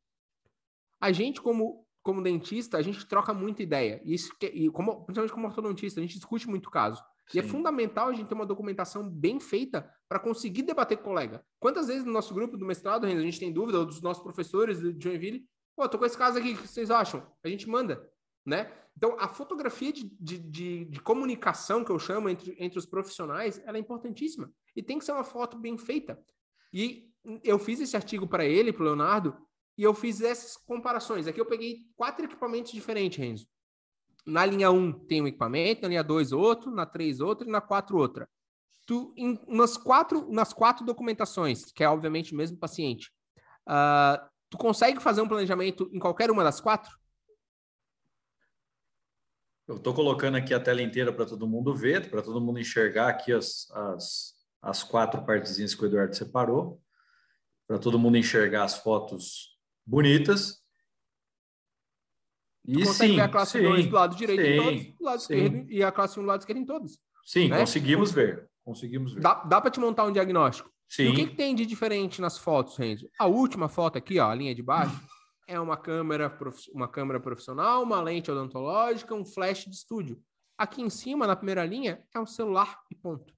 A gente, como como dentista, a gente troca muita ideia. Isso que, e como, principalmente como ortodontista, a gente discute muito caso. Sim. E é fundamental a gente ter uma documentação bem feita para conseguir debater com o colega. Quantas vezes no nosso grupo do mestrado, a gente tem dúvida, ou dos nossos professores de Joinville, pô, tô com esse caso aqui, o que vocês acham? A gente manda, né? Então, a fotografia de, de, de, de comunicação, que eu chamo, entre, entre os profissionais, ela é importantíssima. E tem que ser uma foto bem feita. E eu fiz esse artigo para ele, para o Leonardo, e eu fiz essas comparações. Aqui eu peguei quatro equipamentos diferentes, Renzo. Na linha 1 tem um equipamento, na linha 2 outro, na 3 outro e na 4 outra. Tu, em, nas, quatro, nas quatro documentações, que é obviamente o mesmo paciente, uh, tu consegue fazer um planejamento em qualquer uma das quatro? Eu estou colocando aqui a tela inteira para todo mundo ver, para todo mundo enxergar aqui as, as, as quatro partezinhas que o Eduardo separou, para todo mundo enxergar as fotos bonitas. E tu consegue sim, ver a classe 2 do lado direito sim, em todos, do lado sim. esquerdo, e a classe 1 um do lado esquerdo em todos. Sim, né? conseguimos ver. Conseguimos ver. Dá, dá para te montar um diagnóstico. Sim. E o que, que, tem de diferente nas fotos, Renzo? A última foto aqui, ó, a linha de baixo, é uma câmera, uma câmera profissional, uma lente odontológica, um flash de estúdio. Aqui em cima, na primeira linha, é um celular e ponto.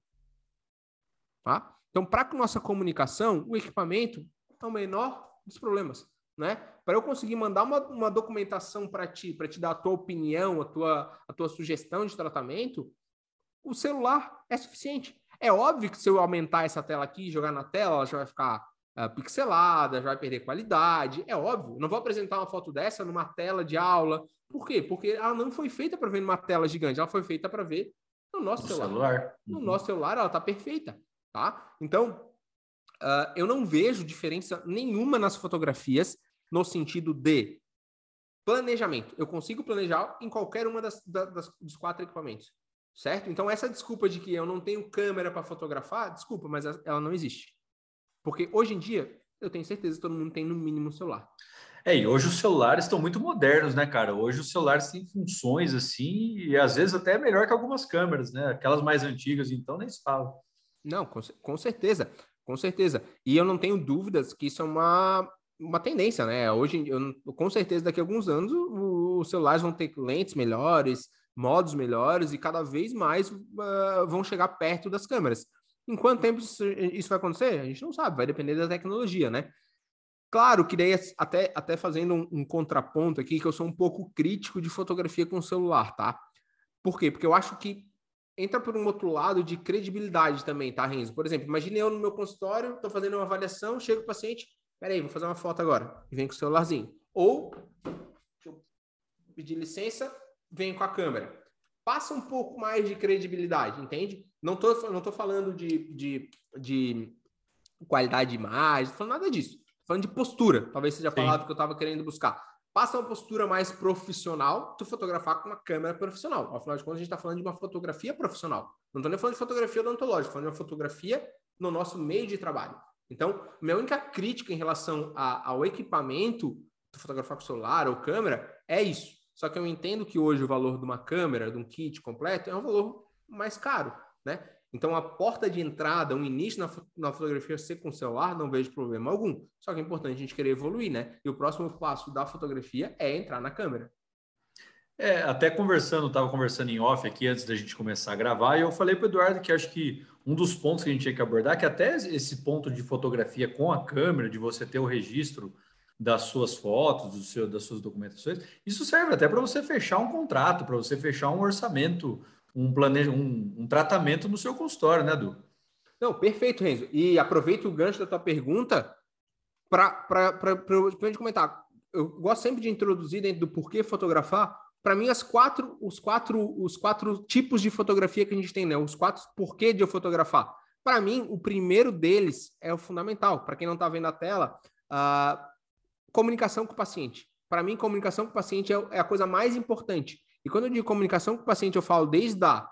Tá? Então, para nossa comunicação, o equipamento é o menor dos problemas né? Para eu conseguir mandar uma, uma documentação para ti, para te dar a tua opinião, a tua, a tua sugestão de tratamento, o celular é suficiente. É óbvio que se eu aumentar essa tela aqui jogar na tela, ela já vai ficar uh, pixelada, já vai perder qualidade. É óbvio. Não vou apresentar uma foto dessa numa tela de aula. Por quê? Porque ela não foi feita para ver numa tela gigante, ela foi feita para ver no nosso celular. celular. No uhum. nosso celular, ela está perfeita, tá? Então, Uh, eu não vejo diferença nenhuma nas fotografias no sentido de planejamento. Eu consigo planejar em qualquer uma das, das, dos quatro equipamentos, certo? Então, essa desculpa de que eu não tenho câmera para fotografar, desculpa, mas ela não existe. Porque hoje em dia, eu tenho certeza que todo mundo tem no mínimo um celular. É, e hoje os celulares estão muito modernos, né, cara? Hoje os celulares têm funções assim, e às vezes até melhor que algumas câmeras, né? Aquelas mais antigas, então nem se fala. Não, com, com certeza. Com certeza. E eu não tenho dúvidas que isso é uma, uma tendência, né? Hoje, eu, com certeza, daqui a alguns anos, os celulares vão ter lentes melhores, modos melhores e cada vez mais uh, vão chegar perto das câmeras. Em quanto tempo isso, isso, vai acontecer? A gente não sabe, vai depender da tecnologia, né? Claro que daí, até, até fazendo um, um contraponto aqui, que eu sou um pouco crítico de fotografia com celular, tá? Por quê? Porque eu acho que entra por um outro lado de credibilidade também, tá, Renzo? Por exemplo, imagine eu no meu consultório, estou fazendo uma avaliação, chega o paciente, peraí, vou fazer uma foto agora, e vem com o celularzinho. Ou, deixa eu pedir licença, vem com a câmera. Passa um pouco mais de credibilidade, entende? Não tô, não tô falando de, de, de qualidade de imagem, não tô falando nada disso. Tô falando de postura, talvez seja a palavra que eu estava querendo buscar passa uma postura mais profissional, tu fotografar com uma câmera profissional. Afinal de contas, a gente está falando de uma fotografia profissional. Não estou nem falando de fotografia odontológica, falando de uma fotografia no nosso meio de trabalho. Então, minha única crítica em relação a, ao equipamento, tu fotografar com celular ou câmera, é isso. Só que eu entendo que hoje o valor de uma câmera, de um kit completo, é um valor mais caro, né? Então, a porta de entrada, um início na, na fotografia ser com celular, não vejo problema algum. Só que é importante a gente querer evoluir, né? E o próximo passo da fotografia é entrar na câmera. É, até conversando, estava conversando em off aqui antes da gente começar a gravar, e eu falei para o Eduardo que acho que um dos pontos que a gente tinha que abordar, que até esse ponto de fotografia com a câmera, de você ter o registro das suas fotos, do seu, das suas documentações, isso serve até para você fechar um contrato, para você fechar um orçamento, um, plane... um, um tratamento no seu consultório, né, Du? Não, perfeito, Renzo. E aproveito o gancho da tua pergunta para a gente comentar. Eu gosto sempre de introduzir dentro do porquê fotografar para mim, as quatro, os, quatro, os quatro tipos de fotografia que a gente tem, né? Os quatro porquê de eu fotografar. Para mim, o primeiro deles é o fundamental. Para quem não está vendo a tela, a comunicação com o paciente. Para mim, comunicação com o paciente é, é a coisa mais importante. E quando eu digo comunicação com o paciente, eu falo desde a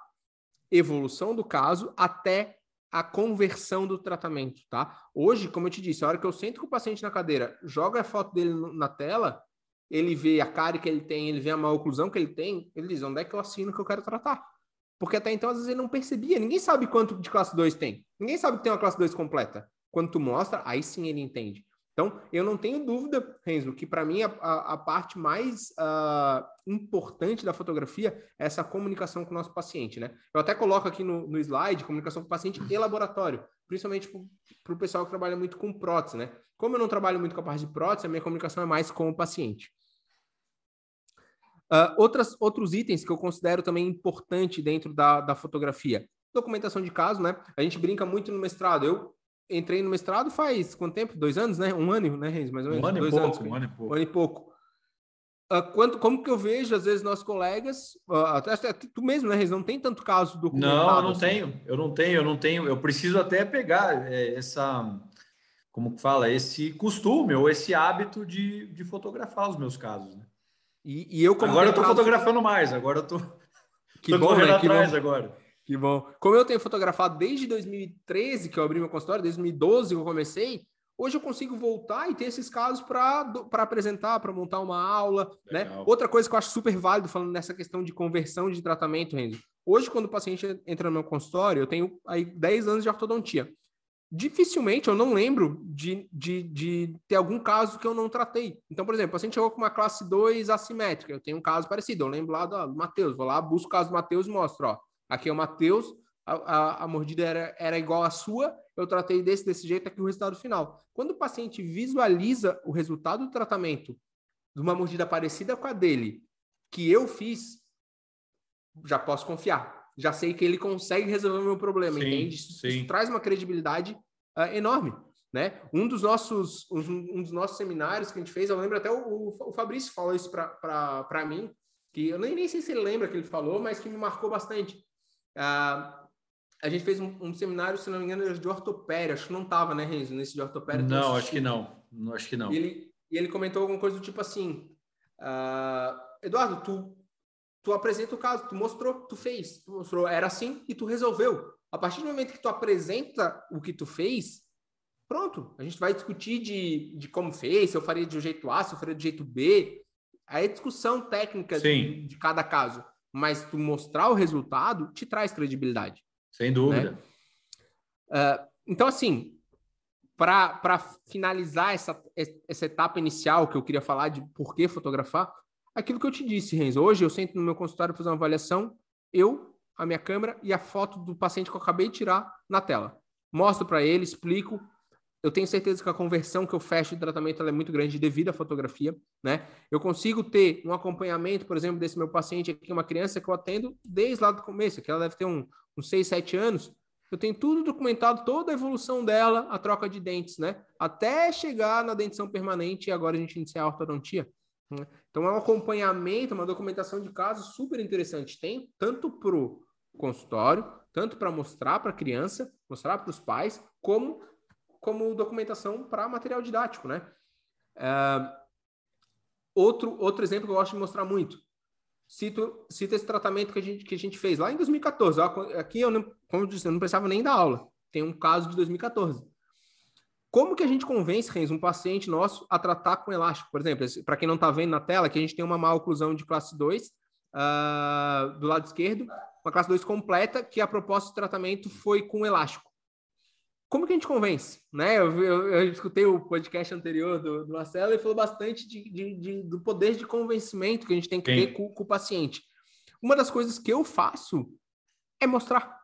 evolução do caso até a conversão do tratamento, tá? Hoje, como eu te disse, a hora que eu sento com o paciente na cadeira, jogo a foto dele na tela, ele vê a cara que ele tem, ele vê a má oclusão que ele tem, ele diz, onde é que eu assino que eu quero tratar? Porque até então, às vezes, ele não percebia. Ninguém sabe quanto de classe 2 tem. Ninguém sabe que tem uma classe 2 completa. Quando tu mostra, aí sim ele entende. Então, eu não tenho dúvida, Renzo, que para mim a, a, a, parte mais uh, importante da fotografia é essa comunicação com o nosso paciente, né? Eu até coloco aqui no, no slide comunicação com o paciente e laboratório, principalmente para o pessoal que trabalha muito com prótese, né? Como eu não trabalho muito com a parte de prótese, a minha comunicação é mais com o paciente. Uh, outras, outros itens que eu considero também importante dentro da, da fotografia. Documentação de caso, né? A gente brinca muito no mestrado. Eu entrei no mestrado faz quanto tempo? Dois anos, né? Um ano, né? Mais ou menos. Um ano Dois e pouco, anos, um ano e pouco. Um ano e pouco. Uh, quanto, como que eu vejo, às vezes, nossos colegas, uh, até, até, tu mesmo, né, Renzo? Não tem tanto caso documentado. Não, eu não assim. tenho, eu não tenho, eu não tenho. Eu preciso até pegar é, essa, como que fala, esse costume ou esse hábito de, de fotografar os meus casos, né? E, e eu como agora eu tô fotografando mais, agora eu tô, que tô bom, correndo né? atrás bom. agora. Que bom. Como eu tenho fotografado desde 2013, que eu abri meu consultório, desde 2012 que eu comecei, hoje eu consigo voltar e ter esses casos para apresentar, para montar uma aula, né? Outra coisa que eu acho super válido, falando nessa questão de conversão de tratamento, Renzo. Hoje, quando o paciente entra no meu consultório, eu tenho aí 10 anos de ortodontia dificilmente eu não lembro de, de, de ter algum caso que eu não tratei. Então, por exemplo, o paciente chegou com uma classe 2 assimétrica, eu tenho um caso parecido, eu lembro lá do Matheus, vou lá, busco o caso do Matheus e mostro, ó, aqui é o Matheus, a, a, a, mordida era, era igual à sua, eu tratei desse, desse jeito, aqui o resultado final. Quando o paciente visualiza o resultado do tratamento de uma mordida parecida com a dele, que eu fiz, já posso confiar já sei que ele consegue resolver o meu problema, sim, entende? Isso, isso, traz uma credibilidade uh, enorme. Né? Um dos nossos um, dos nossos seminários que a gente fez, eu lembro até o, o Fabrício falou isso para mim, que eu nem, nem sei se ele lembra que ele falou, mas que me marcou bastante. Uh, a gente fez um, um, seminário, se não me engano, de ortopédia, acho que não estava, né, Renzo, nesse de ortopédia. Não, acho que não. não, acho que não. E ele, e ele comentou alguma coisa do tipo assim, uh, Eduardo, tu tu apresenta o caso, tu mostrou, tu fez, tu mostrou, era assim e tu resolveu. A partir do momento que tu apresenta o que tu fez, pronto, a gente vai discutir de, de como fez, se eu faria de um jeito A, se eu faria do jeito B. Aí é discussão técnica de, de, cada caso. Mas tu mostrar o resultado te traz credibilidade. Sem dúvida. Né? Uh, então, assim, para finalizar essa, essa etapa inicial que eu queria falar de por que fotografar, aquilo que eu te disse, Renzo. Hoje eu sento no meu consultório fazer uma avaliação, eu, a minha câmera e a foto do paciente que eu acabei de tirar na tela. Mostro para ele, explico. Eu tenho certeza que a conversão que eu fecho de tratamento é muito grande devido à fotografia, né? Eu consigo ter um acompanhamento, por exemplo, desse meu paciente aqui, uma criança que eu atendo desde lá do começo, que ela deve ter um, uns 6, 7 anos. Eu tenho tudo documentado, toda a evolução dela, a troca de dentes, né? Até chegar na dentição permanente e agora a gente iniciar a ortodontia. Né? Então, é um acompanhamento, uma documentação de casos super interessante. Tem tanto para o consultório, tanto para mostrar para a criança, mostrar para os pais, como, como documentação para material didático, né? Uh, outro, outro exemplo que eu gosto de mostrar muito. Cito, cito esse tratamento que a, gente, que a gente fez lá em 2014. Aqui, eu não, como eu disse, eu não precisava nem dar aula. Tem um caso de 2014. Como que a gente convence, Renzo, um paciente nosso a tratar com elástico? Por exemplo, para quem não está vendo na tela, que a gente tem uma má oclusão de classe 2 uh, ah, do lado esquerdo, uma classe 2 completa, que a proposta de tratamento foi com elástico. Como que a gente convence? Né? Eu, eu, eu escutei o podcast anterior do, do Marcelo e falou bastante de, de, de, do poder de convencimento que a gente tem que Sim. ter com, com, o paciente. Uma das coisas que eu faço é mostrar.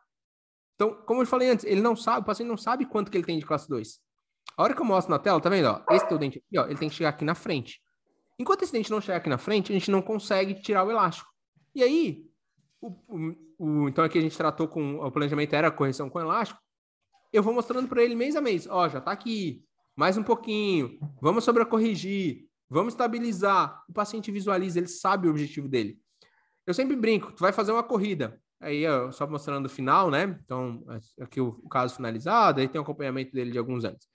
Então, como eu falei antes, ele não sabe, o paciente não sabe quanto que ele tem de classe 2. A hora que eu mostro na tela, tá vendo? Ó, esse teu dente aqui, ó, ele tem que chegar aqui na frente. Enquanto esse dente não chegar aqui na frente, a gente não consegue tirar o elástico. E aí, o, o, o, então aqui a gente tratou com o planejamento era correção com elástico eu vou mostrando para ele mês a mês. Ó, já está aqui, mais um pouquinho, vamos sobrecorrigir, vamos estabilizar. O paciente visualiza, ele sabe o objetivo dele. Eu sempre brinco, tu vai fazer uma corrida, aí ó, só mostrando o final, né? Então, aqui o, o caso finalizado, aí tem o acompanhamento dele de alguns anos.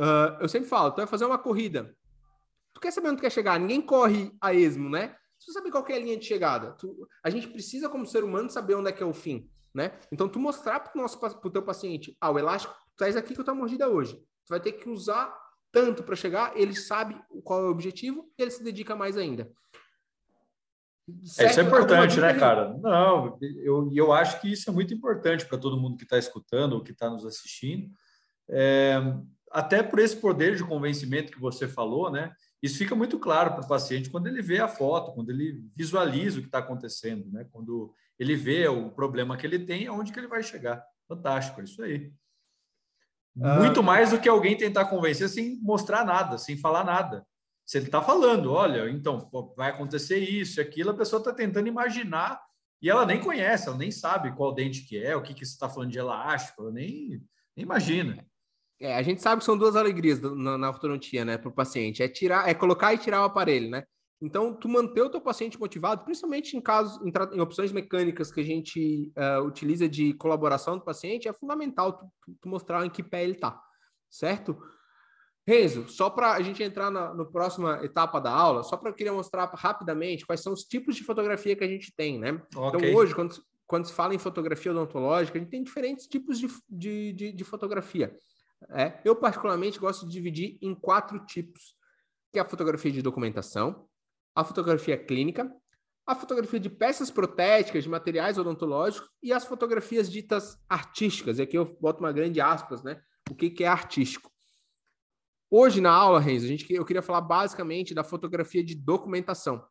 Uh, eu sempre falo, tu vai fazer uma corrida. Tu quer saber onde tu quer chegar? Ninguém corre a esmo, né? Tu sabe qual é a linha de chegada. Tu, a gente precisa, como ser humano, saber onde é que é o fim né? Então, tu mostrar para o teu paciente, ah, o elástico traz aqui que eu tô mordida hoje. Tu vai ter que usar tanto para chegar, ele sabe qual é o objetivo e ele se dedica mais ainda. Certo? Isso é importante, né, cara? Não, eu, eu acho que isso é muito importante para todo mundo que está escutando ou que está nos assistindo. É, até por esse poder de convencimento que você falou, né? Isso fica muito claro para o paciente quando ele vê a foto, quando ele visualiza o que está acontecendo, né? Quando ele vê o problema que ele tem, aonde que ele vai chegar. Fantástico, é isso aí. Ah. Muito mais do que alguém tentar convencer sem mostrar nada, sem falar nada. Se ele está falando, olha, então vai acontecer isso e aquilo, a pessoa está tentando imaginar e ela nem conhece, ela nem sabe qual dente que é, o que, que você está falando de elástico, ela nem, nem imagina. É, a gente sabe que são duas alegrias na, na ortodontia, né, para o paciente. É tirar, é colocar e tirar o aparelho, né? Então, tu manter o teu paciente motivado, principalmente em casos, em, em opções mecânicas que a gente uh, utiliza de colaboração do paciente, é fundamental tu, tu, mostrar em que pé ele está, certo? Renzo, só para a gente entrar na no próxima etapa da aula, só para eu queria mostrar rapidamente quais são os tipos de fotografia que a gente tem, né? Então, okay. Então, hoje, quando, quando se fala em fotografia odontológica, a gente tem diferentes tipos de, de, de, de fotografia. É, eu, particularmente, gosto de dividir em quatro tipos, que é a fotografia de documentação, a fotografia clínica, a fotografia de peças protéticas, de materiais odontológicos e as fotografias ditas artísticas. E aqui eu boto uma grande aspas, né? O que, que é artístico? Hoje na aula, Renzo, a gente, eu queria falar basicamente da fotografia de documentação.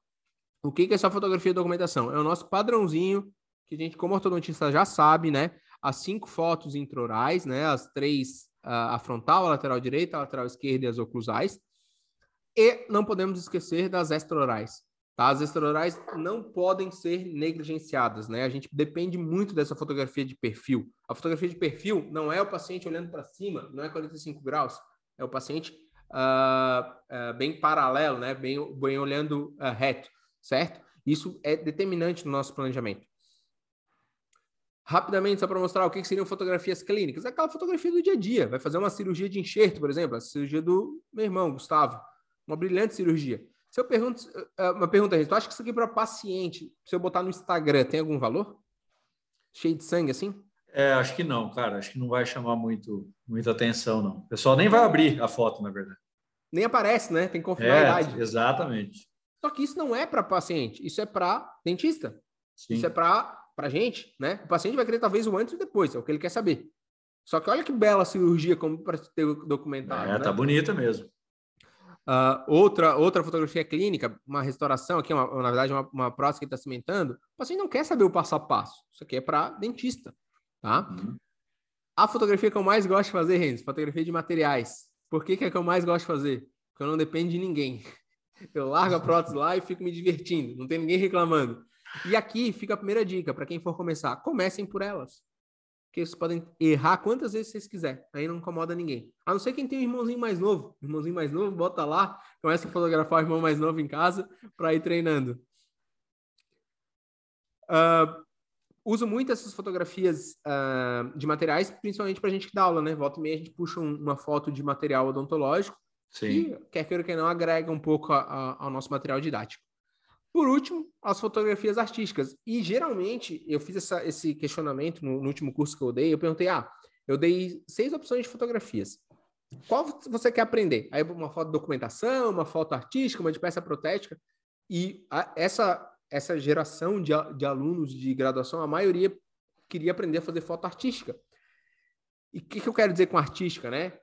O que, que é essa fotografia de documentação? É o nosso padrãozinho, que a gente, como ortodontista, já sabe, né? As cinco fotos intraorais, né? As três, a frontal, a lateral direita, a lateral esquerda e as oclusais. E não podemos esquecer das extraorais. Tá? As extraorais não podem ser negligenciadas, né? A gente depende muito dessa fotografia de perfil. A fotografia de perfil não é o paciente olhando para cima, não é 45 graus, é o paciente uh, uh, bem paralelo, né? Bem, bem olhando uh, reto, certo? Isso é determinante no nosso planejamento. Rapidamente, só para mostrar o que seriam fotografias clínicas. É aquela fotografia do dia a dia. Vai fazer uma cirurgia de enxerto, por exemplo, a cirurgia do meu irmão, Gustavo uma brilhante cirurgia. Se eu pergunto, eh, uma pergunta, tu acha que isso aqui para paciente, se eu botar no Instagram, tem algum valor? Cheio de sangue assim? É, acho que não, cara. Acho que não vai chamar muito, muita atenção, não. O pessoal nem vai abrir a foto, na verdade. Nem aparece, né? Tem confirmar é. Exatamente. Só que isso não é para paciente, isso é para dentista. Sim. Isso é para para gente, né? O paciente vai querer talvez o antes e depois, é o que ele quer saber. Só que olha que bela cirurgia como para ter documentado. É, né? tá bonita mesmo. Uh, outra, outra fotografia clínica, uma restauração aqui, uma, na verdade, uma, uma prótese que está cimentando, o paciente não quer saber o passo a passo. Isso aqui é para dentista, tá? Uhum. A fotografia que eu mais gosto de fazer, Renzo, fotografia de materiais. Por que, que é que eu mais gosto de fazer? Porque eu não dependo de ninguém. Eu largo a prótese lá e fico me divertindo, não tem ninguém reclamando. E aqui fica a primeira dica para quem for começar: comecem por elas que vocês podem errar quantas vezes vocês quiserem. Aí não incomoda ninguém. A não ser quem tem um irmãozinho mais novo. Irmãozinho mais novo, bota lá, começa a fotografar o irmão mais novo em casa para ir treinando. Uh, uso muito essas fotografias uh, de materiais, principalmente para a gente que dá aula, né? Volta e meia a gente puxa um, uma foto de material odontológico Sim. que, quer queira que não, agrega um pouco a, a, ao nosso material didático. Por último, as fotografias artísticas. E geralmente, eu fiz essa, esse questionamento no, no, último curso que eu dei. Eu perguntei: ah, eu dei seis opções de fotografias. Qual você quer aprender? Aí, uma foto de documentação, uma foto artística, uma de peça protética. E a, essa, essa geração de, de alunos de graduação, a maioria queria aprender a fazer foto artística. E o que, que eu quero dizer com artística, né?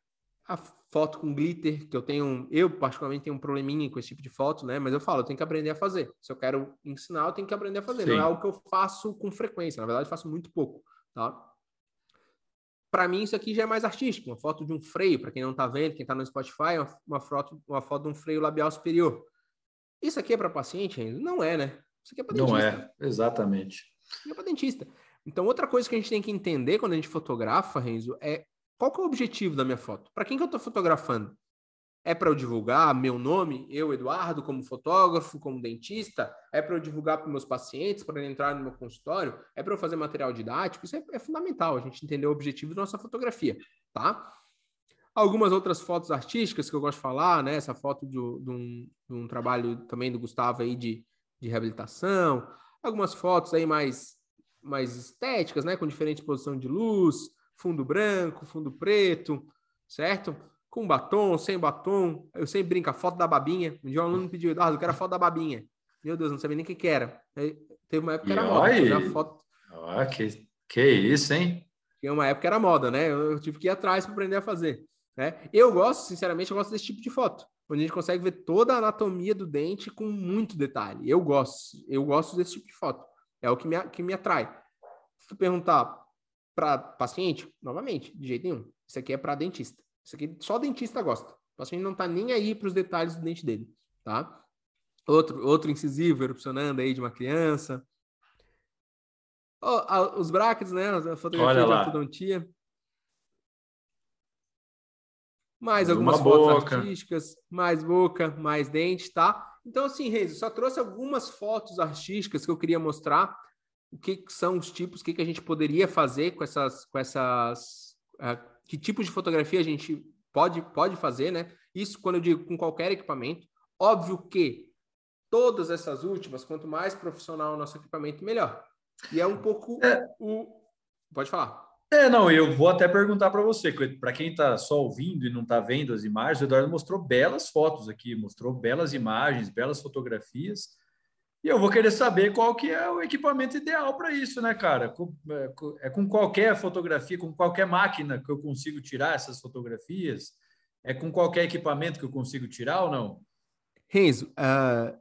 A foto com glitter, que eu tenho, eu particularmente tenho um probleminha com esse tipo de foto, né? Mas eu falo, eu tenho que aprender a fazer. Se eu quero ensinar, eu tenho que aprender a fazer. Sim. Não é algo que eu faço com frequência, na verdade, eu faço muito pouco, tá? Para mim, isso aqui já é mais artístico. Uma foto de um freio, para quem não está vendo, quem está no Spotify, uma foto, uma foto de um freio labial superior. Isso aqui é para paciente, ainda? Não é, né? Isso aqui é para dentista. Não é, exatamente. Isso é para dentista. Então, outra coisa que a gente tem que entender quando a gente fotografa, Renzo, é qual que é o objetivo da minha foto? Para quem que eu estou fotografando? É para eu divulgar meu nome, eu, Eduardo, como fotógrafo, como dentista? É para eu divulgar para meus pacientes, para entrar no meu consultório? É para eu fazer material didático? Isso é, é, fundamental, a gente entender o objetivo da nossa fotografia, tá? Algumas outras fotos artísticas que eu gosto de falar, né? Essa foto de, de, um, de um, trabalho também do Gustavo aí de, de reabilitação. Algumas fotos aí mais, mais estéticas, né? Com diferente exposição de luz, fundo branco, fundo preto, certo? com batom, sem batom. Eu sempre brinco, a foto da babinha. Um dia um aluno me pediu, Eduardo, eu quero a foto da babinha. Meu Deus, não sabia nem o que, que era. Aí, teve uma época que era moda. Foto... Ah, que, que isso, hein? Tinha uma época que era moda, né? Eu tive que ir atrás para aprender a fazer. Né? Eu gosto, sinceramente, eu gosto desse tipo de foto, onde a gente consegue ver toda a anatomia do dente com muito detalhe. Eu gosto, eu gosto desse tipo de foto. É o que me, que me atrai. Se tu perguntar para paciente, novamente, de jeito nenhum. Isso aqui é para dentista. Isso aqui só dentista gosta. O paciente não está nem aí para os detalhes do dente dele, tá? Outro, outro incisivo erupcionando aí de uma criança. Oh, os brackets, né? A fotografia de ortodontia. Mais algumas fotos boca. artísticas, mais boca, mais dente, tá? Então, assim, Reis, só trouxe algumas fotos artísticas que eu queria mostrar o que, são os tipos, o que, que a gente poderia fazer com essas, com essas uh, que tipo de fotografia a gente pode, pode fazer, né? Isso quando eu digo com qualquer equipamento. Óbvio que todas essas últimas, quanto mais profissional o nosso equipamento, melhor. E é um pouco é. o. Pode falar. É, não, eu vou até perguntar para você, para quem está só ouvindo e não está vendo as imagens, o Eduardo mostrou belas fotos aqui, mostrou belas imagens, belas fotografias. E eu vou querer saber qual que é o equipamento ideal para isso, né, cara? É, é com qualquer fotografia, com qualquer máquina que eu consigo tirar essas fotografias? É com qualquer equipamento que eu consigo tirar ou não? Renzo, uh,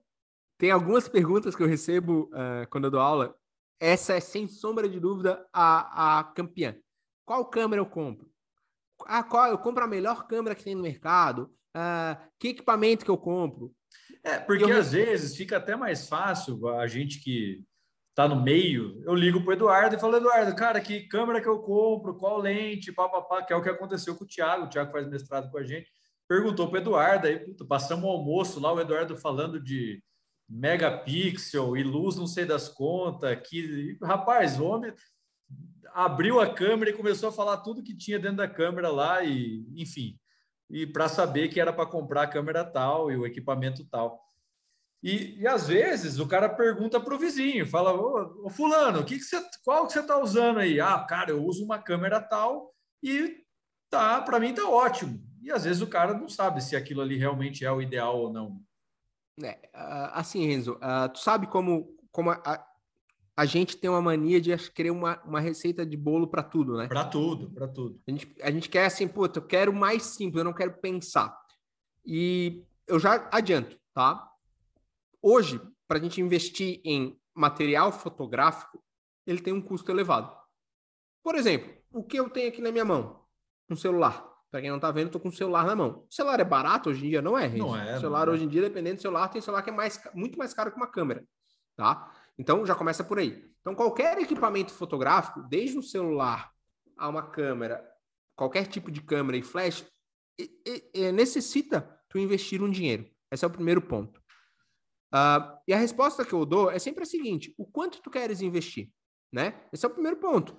tem algumas perguntas que eu recebo uh, quando eu dou aula. Essa é, sem sombra de dúvida, a, a campeã. Qual câmera eu compro? Ah, qual, eu compro a melhor câmera que tem no mercado? Uh, que equipamento que eu compro? É, porque eu... às vezes fica até mais fácil a gente que está no meio, eu ligo para o Eduardo e falo, Eduardo, cara, que câmera que eu compro, qual lente, papapá, que é o que aconteceu com o Thiago, o Thiago faz mestrado com a gente, perguntou para o Eduardo, aí puto, passamos o almoço lá, o Eduardo falando de megapixel e luz não sei das contas, que, rapaz, o homem abriu a câmera e começou a falar tudo que tinha dentro da câmera lá e, enfim, e para saber que era para comprar a câmera tal e o equipamento tal. E, e às vezes o cara pergunta para o vizinho, fala, ô, ô, fulano, que que qual que você está usando aí? Ah, cara, eu uso uma câmera tal e tá, para mim tá ótimo. E às vezes o cara não sabe se aquilo ali realmente é o ideal ou não. É, assim, Renzo, tu sabe como, como a, a gente tem uma mania de querer uma, uma receita de bolo para tudo, né? Para tudo, para tudo. A gente, a gente quer assim, puta, eu quero mais simples, eu não quero pensar. E eu já adianto, tá? Hoje, para a gente investir em material fotográfico, ele tem um custo elevado. Por exemplo, o que eu tenho aqui na minha mão? Um celular. Para quem não está vendo, estou com um celular na mão. O celular é barato hoje em dia? Não é, gente. Não é. O celular não é. hoje em dia, dependendo do celular, tem celular que é mais, muito mais caro que uma câmera, tá? Então já começa por aí. Então qualquer equipamento fotográfico, desde um celular a uma câmera, qualquer tipo de câmera e flash, e, e, necessita tu investir um dinheiro. Esse é o primeiro ponto. Uh, e a resposta que eu dou é sempre a seguinte: o quanto tu queres investir, né? Esse é o primeiro ponto.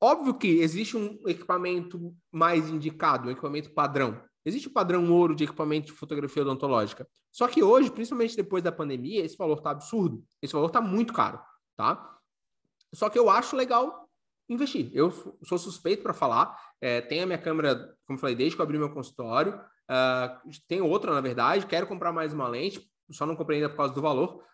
Óbvio que existe um equipamento mais indicado, um equipamento padrão. Existe o padrão ouro de equipamento de fotografia odontológica. Só que hoje, principalmente depois da pandemia, esse valor está absurdo. Esse valor está muito caro, tá? Só que eu acho legal investir. Eu sou suspeito para falar. É, tenho a minha câmera, como falei, desde que eu abri meu consultório. Uh, tenho outra, na verdade. Quero comprar mais uma lente. Só não comprei ainda por causa do valor.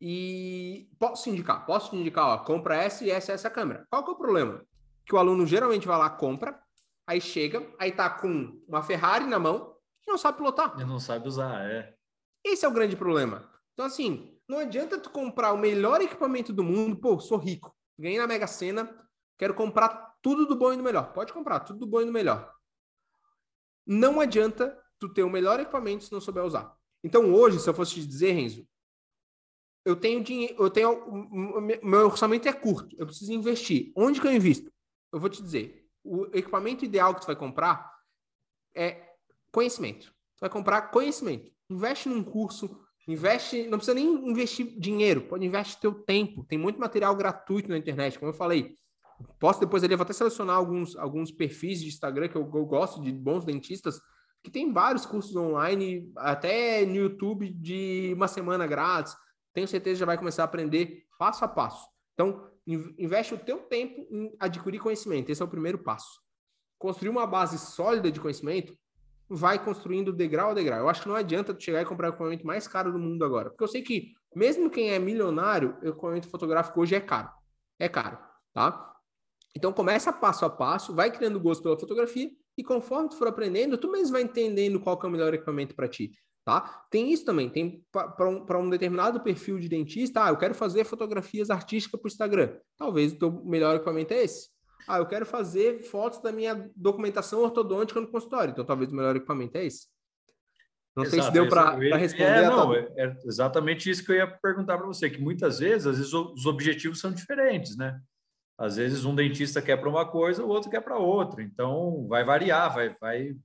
E posso indicar, posso indicar, ó, compra essa e essa essa câmera. Qual que é o problema? Que o aluno geralmente vai lá, compra, aí chega, aí tá com uma Ferrari na mão e não sabe pilotar. E não sabe usar, é. Esse é o grande problema. Então, assim, não adianta tu comprar o melhor equipamento do mundo, pô, sou rico, ganhei na Mega Sena, quero comprar tudo do bom e do melhor. Pode comprar tudo do bom e do melhor. Não adianta tu ter o melhor equipamento se não souber usar. Então, hoje, se eu fosse te dizer, Renzo, eu tenho dinheiro, eu tenho. Meu orçamento é curto, eu preciso investir. Onde que eu invisto? Eu vou te dizer, o equipamento ideal que tu vai comprar é conhecimento. Tu vai comprar conhecimento. Investe num curso, investe, não precisa nem investir dinheiro, pode investir teu tempo. Tem muito material gratuito na internet, como eu falei. Posso depois ali, vou até selecionar alguns, alguns perfis de Instagram que eu, eu gosto de bons dentistas que tem vários cursos online, até no YouTube de uma semana grátis. Tenho certeza que já vai começar a aprender passo a passo. Então, investe o teu tempo em adquirir conhecimento. Esse é o primeiro passo. Construir uma base sólida de conhecimento, vai construindo degrau a degrau. Eu acho que não adianta tu chegar e comprar o equipamento mais caro do mundo agora. Porque eu sei que, mesmo quem é milionário, o equipamento fotográfico hoje é caro. É caro, tá? Então, começa passo a passo, vai criando gosto pela fotografia e conforme tu for aprendendo, tu mesmo vai entendendo qual é o melhor equipamento para ti, tá? Tem isso também, tem para um, um, determinado perfil de dentista, ah, eu quero fazer fotografias artísticas para o Instagram. Talvez o teu melhor equipamento é esse. Ah, eu quero fazer fotos da minha documentação ortodôntica no consultório. Então, talvez o melhor equipamento é esse. Não Exato, sei se deu para responder. É, não, é, é exatamente isso que eu ia perguntar para você, que muitas vezes, às vezes, os objetivos são diferentes, né? Às vezes um dentista quer para uma coisa, o outro quer para outra. Então vai variar, vai, vai.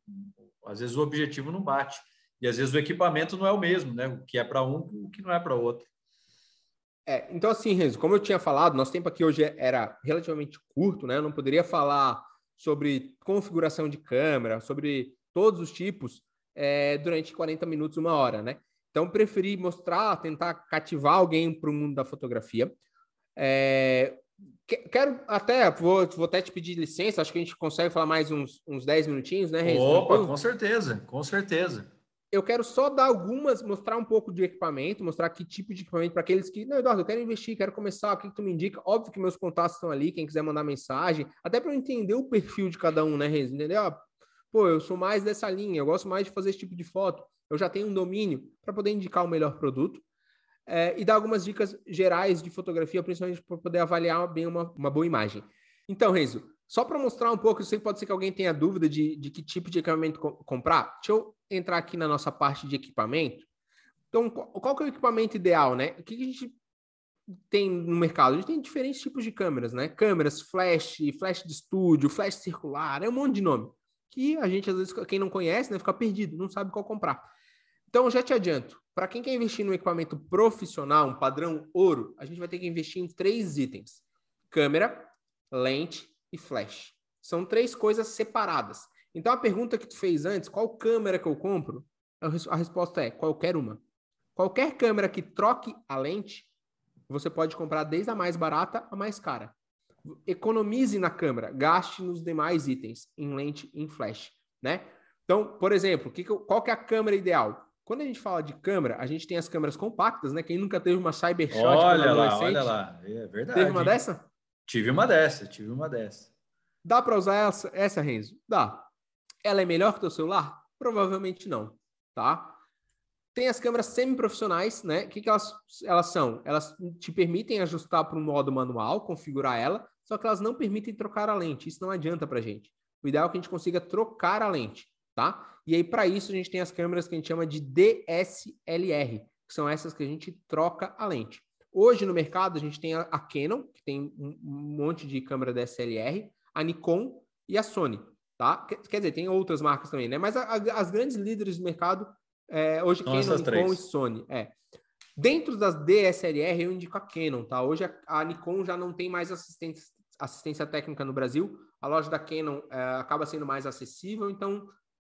Às vezes o objetivo não bate. E às vezes o equipamento não é o mesmo, né? O que é para um, o que não é para outro. É, então assim, Renzo, como eu tinha falado, nosso tempo aqui hoje era relativamente curto, né? Eu não poderia falar sobre configuração de câmera, sobre todos os tipos é, durante 40 minutos, uma hora, né? Então, preferi mostrar, tentar cativar alguém para o mundo da fotografia. É, Quero até, vou, vou até te pedir licença, acho que a gente consegue falar mais uns, uns 10 minutinhos, né, Renzo? Opa, com certeza, com certeza. Eu quero só dar algumas, mostrar um pouco de equipamento, mostrar que tipo de equipamento para aqueles que, não, Eduardo, eu quero investir, quero começar, o que, que tu me indica? Óbvio que meus contatos estão ali, quem quiser mandar mensagem, até para eu entender o perfil de cada um, né, Renzo? Entendeu? Ah, pô, eu sou mais dessa linha, eu gosto mais de fazer esse tipo de foto, eu já tenho um domínio para poder indicar o melhor produto é, e dar algumas dicas gerais de fotografia, principalmente para poder avaliar bem uma, uma boa imagem. Então, Renzo, só para mostrar um pouco, eu sei que pode ser que alguém tenha dúvida de, de que tipo de equipamento co comprar. Deixa eu entrar aqui na nossa parte de equipamento. Então, qual, qual é o equipamento ideal, né? O que, que a gente tem no mercado? A gente tem diferentes tipos de câmeras, né? Câmeras flash, flash de estúdio, flash circular, é um monte de nome. Que a gente, às vezes, quem não conhece, né, fica perdido, não sabe qual comprar. Então, já te adianto, para quem quer investir num equipamento profissional, um padrão ouro, a gente vai ter que investir em três itens: câmera, lente e flash. São três coisas separadas. Então a pergunta que tu fez antes, qual câmera que eu compro? A resposta é qualquer uma. Qualquer câmera que troque a lente, você pode comprar desde a mais barata a mais cara. Economize na câmera, gaste nos demais itens, em lente e em flash, né? Então, por exemplo, qual que é a câmera ideal? Quando a gente fala de câmera, a gente tem as câmeras compactas, né? Quem nunca teve uma Cybershot olha lá, olha lá, é verdade. Teve uma dessa? Tive uma dessa, tive uma dessa. Dá para usar essa, essa, Renzo? Dá. Ela é melhor que o teu celular? Provavelmente não, tá? Tem as câmeras semi-profissionais, né? O que, que elas, elas são? Elas te permitem ajustar para um modo manual, configurar ela, só que elas não permitem trocar a lente. Isso não adianta para gente. O ideal é que a gente consiga trocar a lente tá? E aí, para isso, a gente tem as câmeras que a gente chama de DSLR, que são essas que a gente troca a lente. Hoje no mercado, a gente tem a Canon, que tem um monte de câmera DSLR, a Nikon e a Sony, tá? Quer dizer, tem outras marcas também, né? Mas a, a, as grandes líderes do mercado, é, hoje, Canon, Nikon três. e Sony. É. Dentro das DSLR, eu indico a Canon, tá? Hoje a, a Nikon já não tem mais assistência, assistência técnica no Brasil. A loja da Canon é, acaba sendo mais acessível, então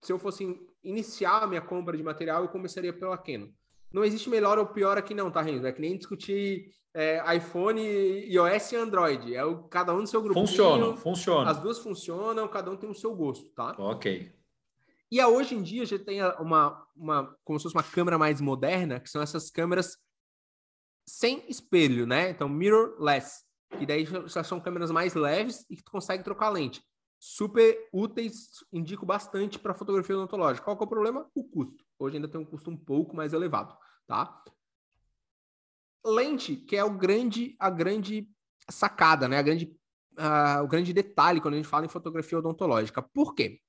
se eu fosse iniciar a minha compra de material, eu começaria pela Canon. Não existe melhor ou pior aqui não, tá, Renzo? É que nem discutir é, iPhone, iOS e Android. É o, cada um no seu grupo. Funciona, funciona. As duas funcionam, cada um tem o seu gosto, tá? Ok. E a, hoje em dia a gente tem uma, uma, como se fosse uma câmera mais moderna, que são essas câmeras sem espelho, né? Então, mirrorless. Que daí são câmeras mais leves e que tu consegue trocar lente. super úteis, indico bastante para fotografia odontológica. Qual que é o problema? O custo. Hoje ainda tem um custo um pouco mais elevado, tá? Lente, que é o grande, a grande sacada, né? A grande, uh, o grande detalhe quando a gente fala em fotografia odontológica. Por quê?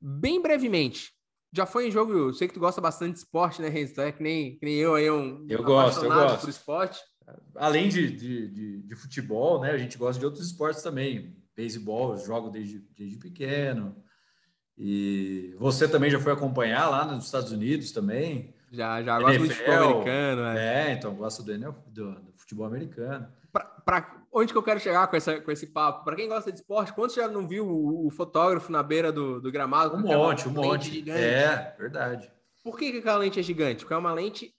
Bem brevemente, já foi em jogo, eu sei que tu gosta bastante de esporte, né, Renzo? É que nem, que nem eu aí, um eu gosto, eu gosto. por esporte. Além de, de, de, de, futebol, né? A gente gosta de outros esportes também. Beisebol, jogo desde, desde pequeno. E você também já foi acompanhar lá nos Estados Unidos também? Já, já gosto muito de futebol americano. É, é então gosto do, do, do futebol americano. Para onde que eu quero chegar com, essa, com esse papo? Para quem gosta de esporte, quantos já não viu o, o fotógrafo na beira do, do gramado? Um monte, um monte. Gigante? É, verdade. Por que, que aquela lente é gigante? Porque é uma lente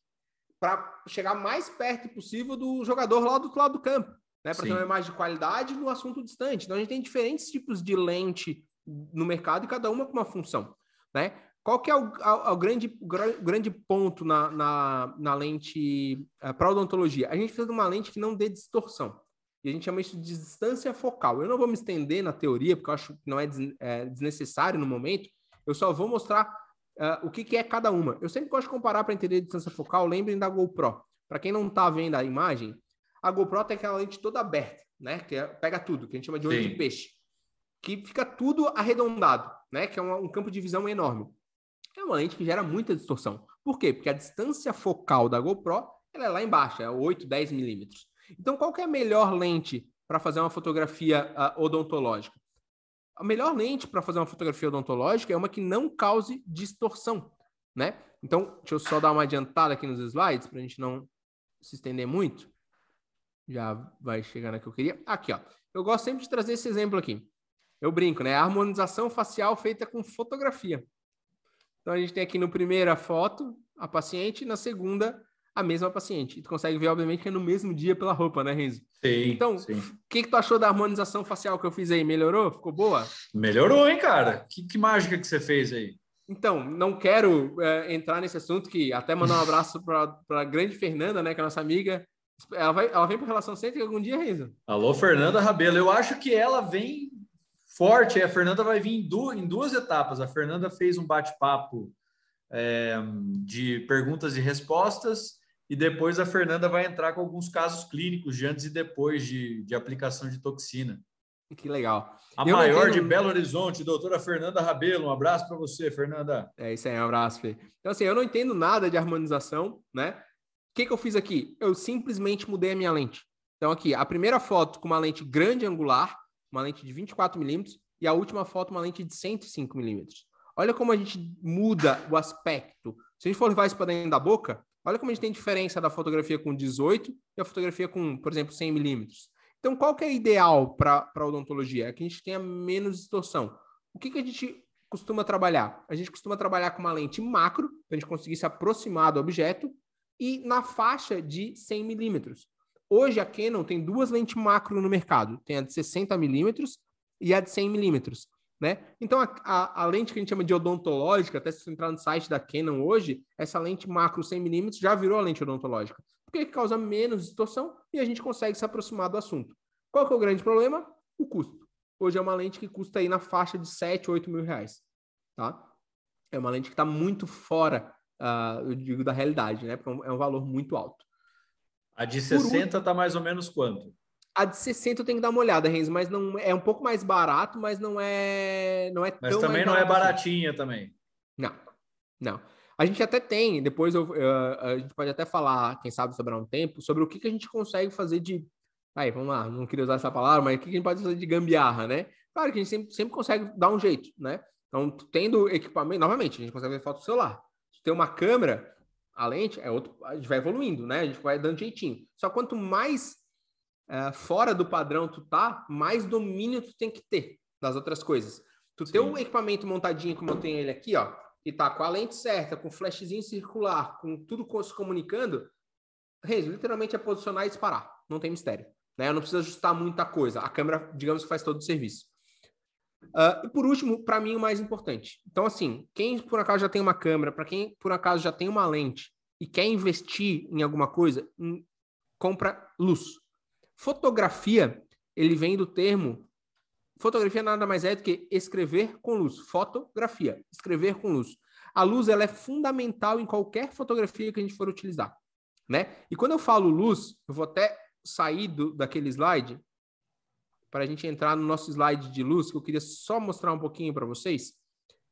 para chegar mais perto possível do jogador lá do outro lado do campo, né? Para ter uma imagem de qualidade no assunto distante. Então a gente tem diferentes tipos de lente no mercado e cada uma com uma função, né? Qual que é o, o, o grande, o grande ponto na, na, na lente uh, para odontologia? A gente precisa de uma lente que não dê distorção. E a gente chama isso de distância focal. Eu não vou me estender na teoria, porque eu acho que não é, des, é desnecessário no momento. Eu só vou mostrar uh, o que, que, é cada uma. Eu sempre gosto de comparar para entender a distância focal. Lembrem da GoPro. Para quem não está vendo a imagem, a GoPro tem aquela lente toda aberta, né? Que é, pega tudo, que a gente chama de olho Sim. de peixe. Que fica tudo arredondado, né? Que é um, um campo de visão enorme é uma lente que gera muita distorção. Por quê? Porque a distância focal da GoPro ela é lá embaixo, é 8, 10 milímetros. Então, qual é a melhor lente para fazer uma fotografia uh, odontológica? A melhor lente para fazer uma fotografia odontológica é uma que não cause distorção, né? Então, deixa eu só dar uma adiantada aqui nos slides para a gente não se estender muito. Já vai chegar na que eu queria. Aqui, ó. Eu gosto sempre de trazer esse exemplo aqui. Eu brinco, né? A harmonização facial feita com fotografia. Então a gente tem aqui no primeira foto a paciente, na segunda a mesma paciente. E tu consegue ver, obviamente, que é no mesmo dia pela roupa, né, Renzo? Sim. Então, o que, que tu achou da harmonização facial que eu fiz aí? Melhorou? Ficou boa? Melhorou, hein, cara? Que, que mágica que você fez aí? Então, não quero é, entrar nesse assunto, que até mandar um abraço para a grande Fernanda, né, que é nossa amiga. Ela, vai, ela vem para Relação Cêntrica algum dia, Renzo? Alô, Fernanda Rabelo. Eu acho que ela vem forte. A Fernanda vai vir em, du em duas etapas. A Fernanda fez um bate-papo é, de perguntas e respostas, e depois a Fernanda vai entrar com alguns casos clínicos de antes e depois de, de aplicação de toxina. Que legal. A Eu maior de Belo Horizonte, doutora Fernanda Rabelo. Um abraço para você, Fernanda. É isso aí, um abraço, Fê. Então, assim, eu não entendo nada de harmonização, né? O que, que eu fiz aqui? Eu simplesmente mudei a minha lente. Então, aqui, a primeira foto com uma lente grande angular, uma lente de 24 milímetros, e a última foto, uma lente de 105 milímetros. Olha como a gente muda o aspecto. Se a gente for levar isso para dentro da boca, olha como a gente tem diferença da fotografia com 18 e a fotografia com, por exemplo, 100 milímetros. Então, qual que é ideal para a odontologia? É que a gente tenha menos distorção. O que, que a gente costuma trabalhar? A gente costuma trabalhar com uma lente macro, para a gente conseguir se aproximar do objeto, e na faixa de 100 milímetros. Hoje a Canon tem duas lentes macro no mercado, tem a de 60 milímetros e a de 100 milímetros. Né? Então, a, a, a, lente que a gente chama de odontológica, até se você entrar no site da Canon hoje, essa lente macro 100mm já virou a lente odontológica, porque causa menos distorção e a gente consegue se aproximar do assunto. Qual que é o grande problema? O custo. Hoje é uma lente que custa aí na faixa de 7, 8 mil reais. Tá? É uma lente que está muito fora, uh, eu digo, da realidade, né? Porque é um é valor muito alto. A de 60 está mais ou menos quanto? A de 60 eu tenho que dar uma olhada, Renzo, mas não é um pouco mais barato, mas não é não é Mas também não é assim. baratinha assim. também. Não. Não. A gente até tem, depois eu, uh, a gente pode até falar, quem sabe sobrar um tempo, sobre o que, que a gente consegue fazer de. Aí, vamos lá, não queria usar essa palavra, mas o que, que a gente pode fazer de gambiarra, né? Claro que a gente sempre, sempre consegue dar um jeito, né? Então, tendo equipamento, novamente, a gente consegue ver foto do celular. Se tem uma câmera, a lente é outro, a gente vai evoluindo, né? A gente vai dando jeitinho. Só quanto mais uh, fora do padrão tu tá, mais domínio tu tem que ter das outras coisas. Tu Sim. ter um equipamento montadinho como eu tenho ele aqui, ó, que tá com a lente certa, com flashzinho circular, com tudo se comunicando, Renzo, literalmente é posicionar e disparar. Não tem mistério. Né? Eu não preciso ajustar muita coisa. A câmera, digamos que faz todo o serviço. Uh, e por último, para mim, o mais importante. Então, assim, quem por acaso já tem uma câmera, para quem por acaso já tem uma lente e quer investir em alguma coisa, hum, compra luz. Fotografia, ele vem do termo Fotografia nada mais é do que escrever com luz. Fotografia, escrever com luz. A luz ela é fundamental em qualquer fotografia que a gente for utilizar, né? E quando eu falo luz, eu vou até sair do, daquele slide para a gente entrar no nosso slide de luz, que eu queria só mostrar um pouquinho para vocês.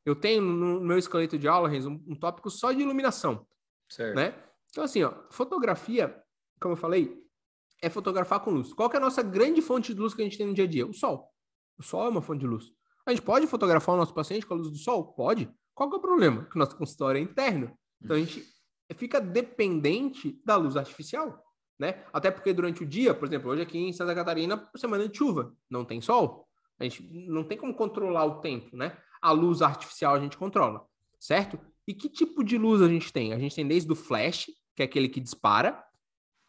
Eu tenho no meu esqueleto de aula, Renzo, um, um tópico só de iluminação, certo. né? Então assim, ó, fotografia, como eu falei, é fotografar com luz. Qual é a nossa grande fonte de luz que a gente tem no dia a dia? O sol. O sol é uma fonte de luz. A gente pode fotografar o nosso paciente com a luz do sol? Pode. Qual é o problema? Que o nosso consultório é interno. Então a gente fica dependente da luz artificial, né? Até porque durante o dia, por exemplo, hoje aqui em Santa Catarina, semana de chuva, não tem sol. A gente não tem como controlar o tempo, né? A luz artificial a gente controla, certo? E que tipo de luz a gente tem? A gente tem desde o flash, que é aquele que dispara,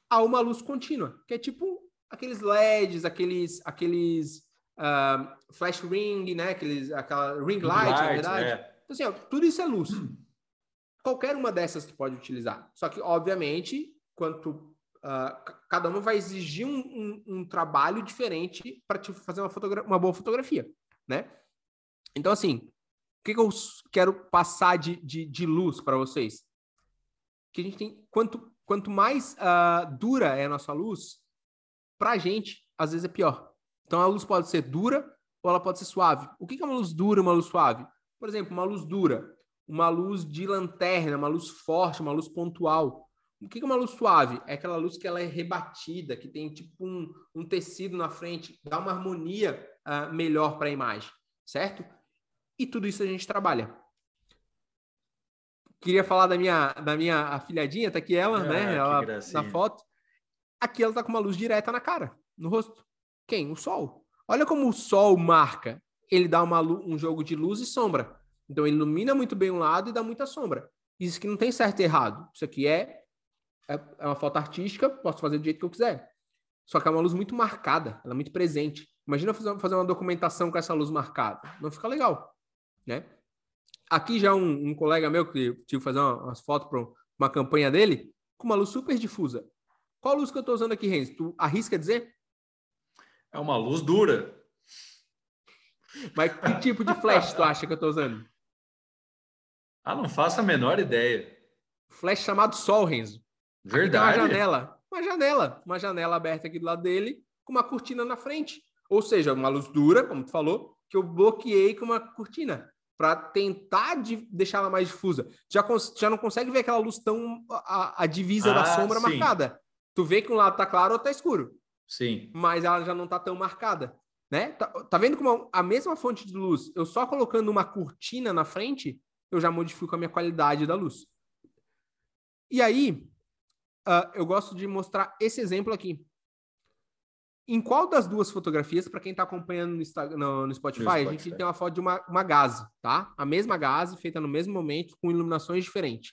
a uma luz contínua, que é tipo aqueles LEDs, aqueles, aqueles uh, flash ring, né? Aqueles, aquela ring light, light na verdade. É. Então, assim, ó, tudo isso é luz. Qualquer uma dessas tu pode utilizar. Só que, obviamente, quanto uh, cada uma vai exigir um, um, um trabalho diferente para te fazer uma, uma boa fotografia, né? Então, assim, o que, que eu quero passar de, de, de luz para vocês? Que a gente tem quanto quanto mais uh, dura é a nossa luz, para a gente, às vezes é pior. Então, a luz pode ser dura ou ela pode ser suave. O que é uma luz dura e uma luz suave? Por exemplo, uma luz dura, uma luz de lanterna, uma luz forte, uma luz pontual. O que é uma luz suave? É aquela luz que ela é rebatida, que tem tipo um, um tecido na frente, dá uma harmonia uh, melhor para a imagem, certo? E tudo isso a gente trabalha queria falar da minha, da minha afilhadinha, tá aqui ela, ah, né? Ela, na foto. Aqui ela tá com uma luz direta na cara, no rosto. Quem? O sol. Olha como o sol marca. Ele dá uma, um jogo de luz e sombra. Então ele ilumina muito bem um lado e dá muita sombra. Isso aqui não tem certo e errado. Isso aqui é, é, é uma foto artística, posso fazer do jeito que eu quiser. Só que é uma luz muito marcada, ela é muito presente. Imagina fazer, fazer uma documentação com essa luz marcada. Não fica legal, né? Aqui já um, um colega meu que tive que fazer uma, umas fotos para uma campanha dele, com uma luz super difusa. Qual luz que eu estou usando aqui, Renzo? Tu arrisca dizer? É uma luz dura. Mas que tipo de flash tu acha que eu estou usando? Ah, não faço a menor ideia. Flash chamado Sol, Renzo. Verdade. uma janela. Uma janela. Uma janela aberta aqui do lado dele, com uma cortina na frente. Ou seja, uma luz dura, como tu falou, que eu bloqueei com uma cortina para tentar de deixar ela mais difusa. Já, já não consegue ver aquela luz tão a, a divisa ah, da sombra sim. marcada. Tu vê que um lado tá claro ou tá escuro. Sim. Mas ela já não tá tão marcada, né? Tá, tá vendo como a mesma fonte de luz, eu só colocando uma cortina na frente, eu já modifico a minha qualidade da luz. E aí, uh, eu gosto de mostrar esse exemplo aqui. Em qual das duas fotografias, para quem está acompanhando no, Instagram, no, no, Spotify, no, Spotify, a gente tem uma foto de uma, uma gase, tá? A mesma gase, feita no mesmo momento, com iluminações diferentes.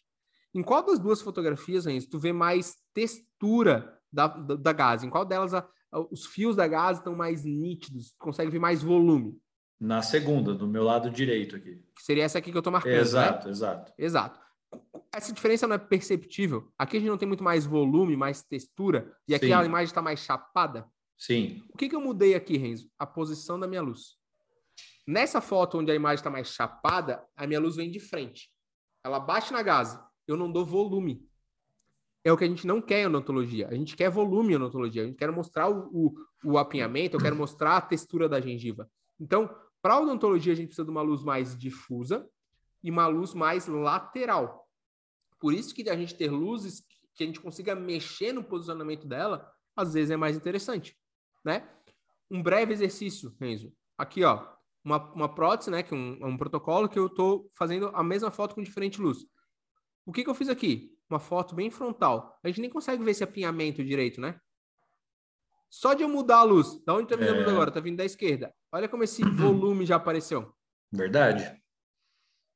Em qual das duas fotografias, Renzo, tu vê mais textura da, da, da gase? Em qual delas a, a, os fios da gase estão mais nítidos? Consegue ver mais volume? Na segunda, do meu lado direito aqui. Que seria essa aqui que eu estou marcando, Exato, né? exato. Exato. Essa diferença não é perceptível. Aqui a gente não tem muito mais volume, mais textura, e aqui Sim. a imagem está mais chapada. Sim. O que, que eu mudei aqui, Renzo? A posição da minha luz. Nessa foto onde a imagem está mais chapada, a minha luz vem de frente. Ela bate na gase. Eu não dou volume. É o que a gente não quer em odontologia. A gente quer volume em odontologia. A gente quer mostrar o, o, o apinhamento, eu quero mostrar a textura da gengiva. Então, para odontologia, a gente precisa de uma luz mais difusa e uma luz mais lateral. Por isso que a gente ter luzes que a gente consiga mexer no posicionamento dela, às vezes é mais interessante né? Um breve exercício, Renzo. Aqui, ó, uma, uma prótese, né? Que é um, um protocolo que eu estou fazendo a mesma foto com diferente luz. O que, que eu fiz aqui? Uma foto bem frontal. A gente nem consegue ver esse apinhamento direito, né? Só de eu mudar a luz, da onde tá vindo é... a luz é. agora? Tá vindo da esquerda. Olha como esse volume já apareceu. Verdade.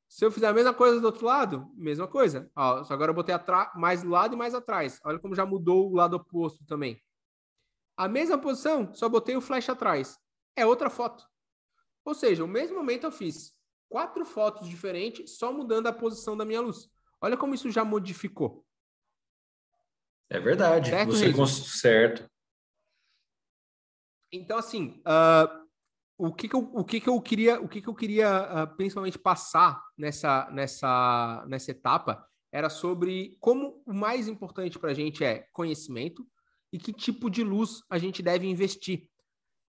Se eu fizer a mesma coisa do outro lado, mesma coisa. Ó, só agora eu botei mais do lado e mais atrás. Olha como já mudou o lado oposto também. A mesma posição, só botei o flash atrás. É outra foto. Ou seja, no mesmo momento eu fiz quatro fotos diferentes, só mudando a posição da minha luz. Olha como isso já modificou. É verdade. Certo, Você certo. Então, assim, uh, o que, que, eu, o que, que eu queria, o que, que eu queria uh, principalmente passar nessa, nessa, nessa etapa era sobre como o mais importante para a gente é conhecimento e que tipo de luz a gente deve investir.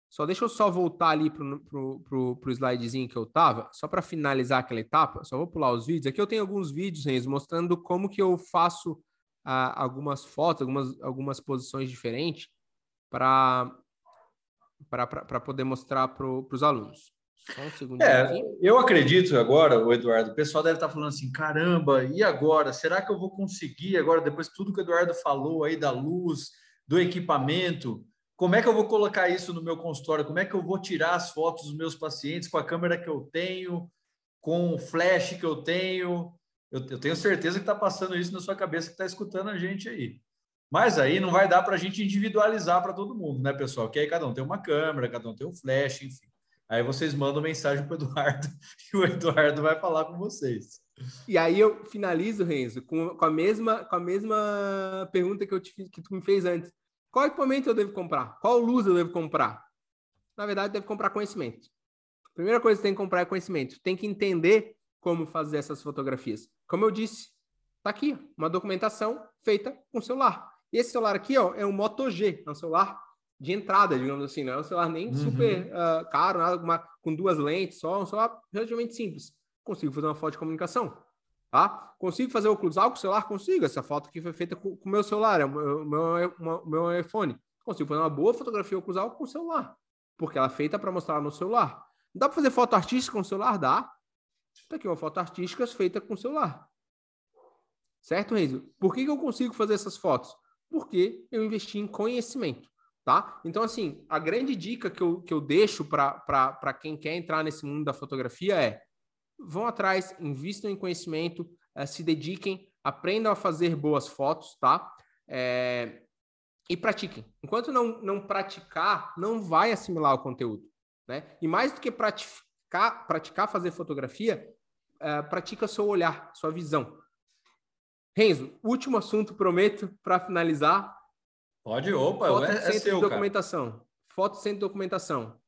Só deixa eu só voltar ali para o slidezinho que eu tava, só para finalizar aquela etapa. Só vou pular os vídeos. Aqui eu tenho alguns vídeos, Renzo, mostrando como que eu faço uh, algumas fotos, algumas, algumas posições diferentes para poder mostrar para os alunos. Só um segundo. É, eu acredito agora, o Eduardo, o pessoal deve estar falando assim: caramba, e agora? Será que eu vou conseguir agora, depois de tudo que o Eduardo falou aí da luz, do equipamento? Como é que eu vou colocar isso no meu consultório? Como é que eu vou tirar as fotos dos meus pacientes com a câmera que eu tenho, com o flash que eu tenho? Eu, eu tenho certeza que está passando isso na sua cabeça que está escutando a gente aí. Mas aí não vai dar para a gente individualizar para todo mundo, né, pessoal? Que aí cada um tem uma câmera, cada um tem um flash, enfim. Aí vocês mandam mensagem para o Eduardo e o Eduardo vai falar com vocês. E aí eu finalizo, Renzo, com, com, a, mesma, com a mesma pergunta que, eu te, que tu me fez antes. Qual equipamento eu devo comprar? Qual luz eu devo comprar? Na verdade, deve comprar conhecimento. A primeira coisa que tem que comprar é conhecimento. Tem que entender como fazer essas fotografias. Como eu disse, tá aqui uma documentação feita com celular. E esse celular aqui ó, é um Moto G, é um celular de entrada, digamos assim, não é um celular nem uhum. super uh, caro, nada uma, com duas lentes só, é um celular relativamente simples. Consigo fazer uma foto de comunicação, tá? Consigo fazer o cruzar com o celular? Consigo. Essa foto aqui foi feita com o meu celular, é o meu, meu, meu, meu iPhone. Consigo fazer uma boa fotografia cruzar com o celular, porque ela é feita para mostrar no celular. Dá para fazer foto artística com o celular? Dá. Tá aqui uma foto artística feita com o celular. Certo, Renzo? Por que, que eu consigo fazer essas fotos? Porque eu investi em conhecimento tá? Então, assim, a grande dica que eu, que eu deixo para quem quer entrar nesse mundo da fotografia é vão atrás, invistam em conhecimento, uh, se dediquem, aprendam a fazer boas fotos, tá? É, e pratiquem. Enquanto não, não praticar, não vai assimilar o conteúdo, né? E mais do que praticar, praticar fazer fotografia, uh, pratica seu olhar, sua visão. Renzo, último assunto, prometo, para finalizar, Pode, opa, Foto é, é seu, documentação. Cara. Foto sem documentação.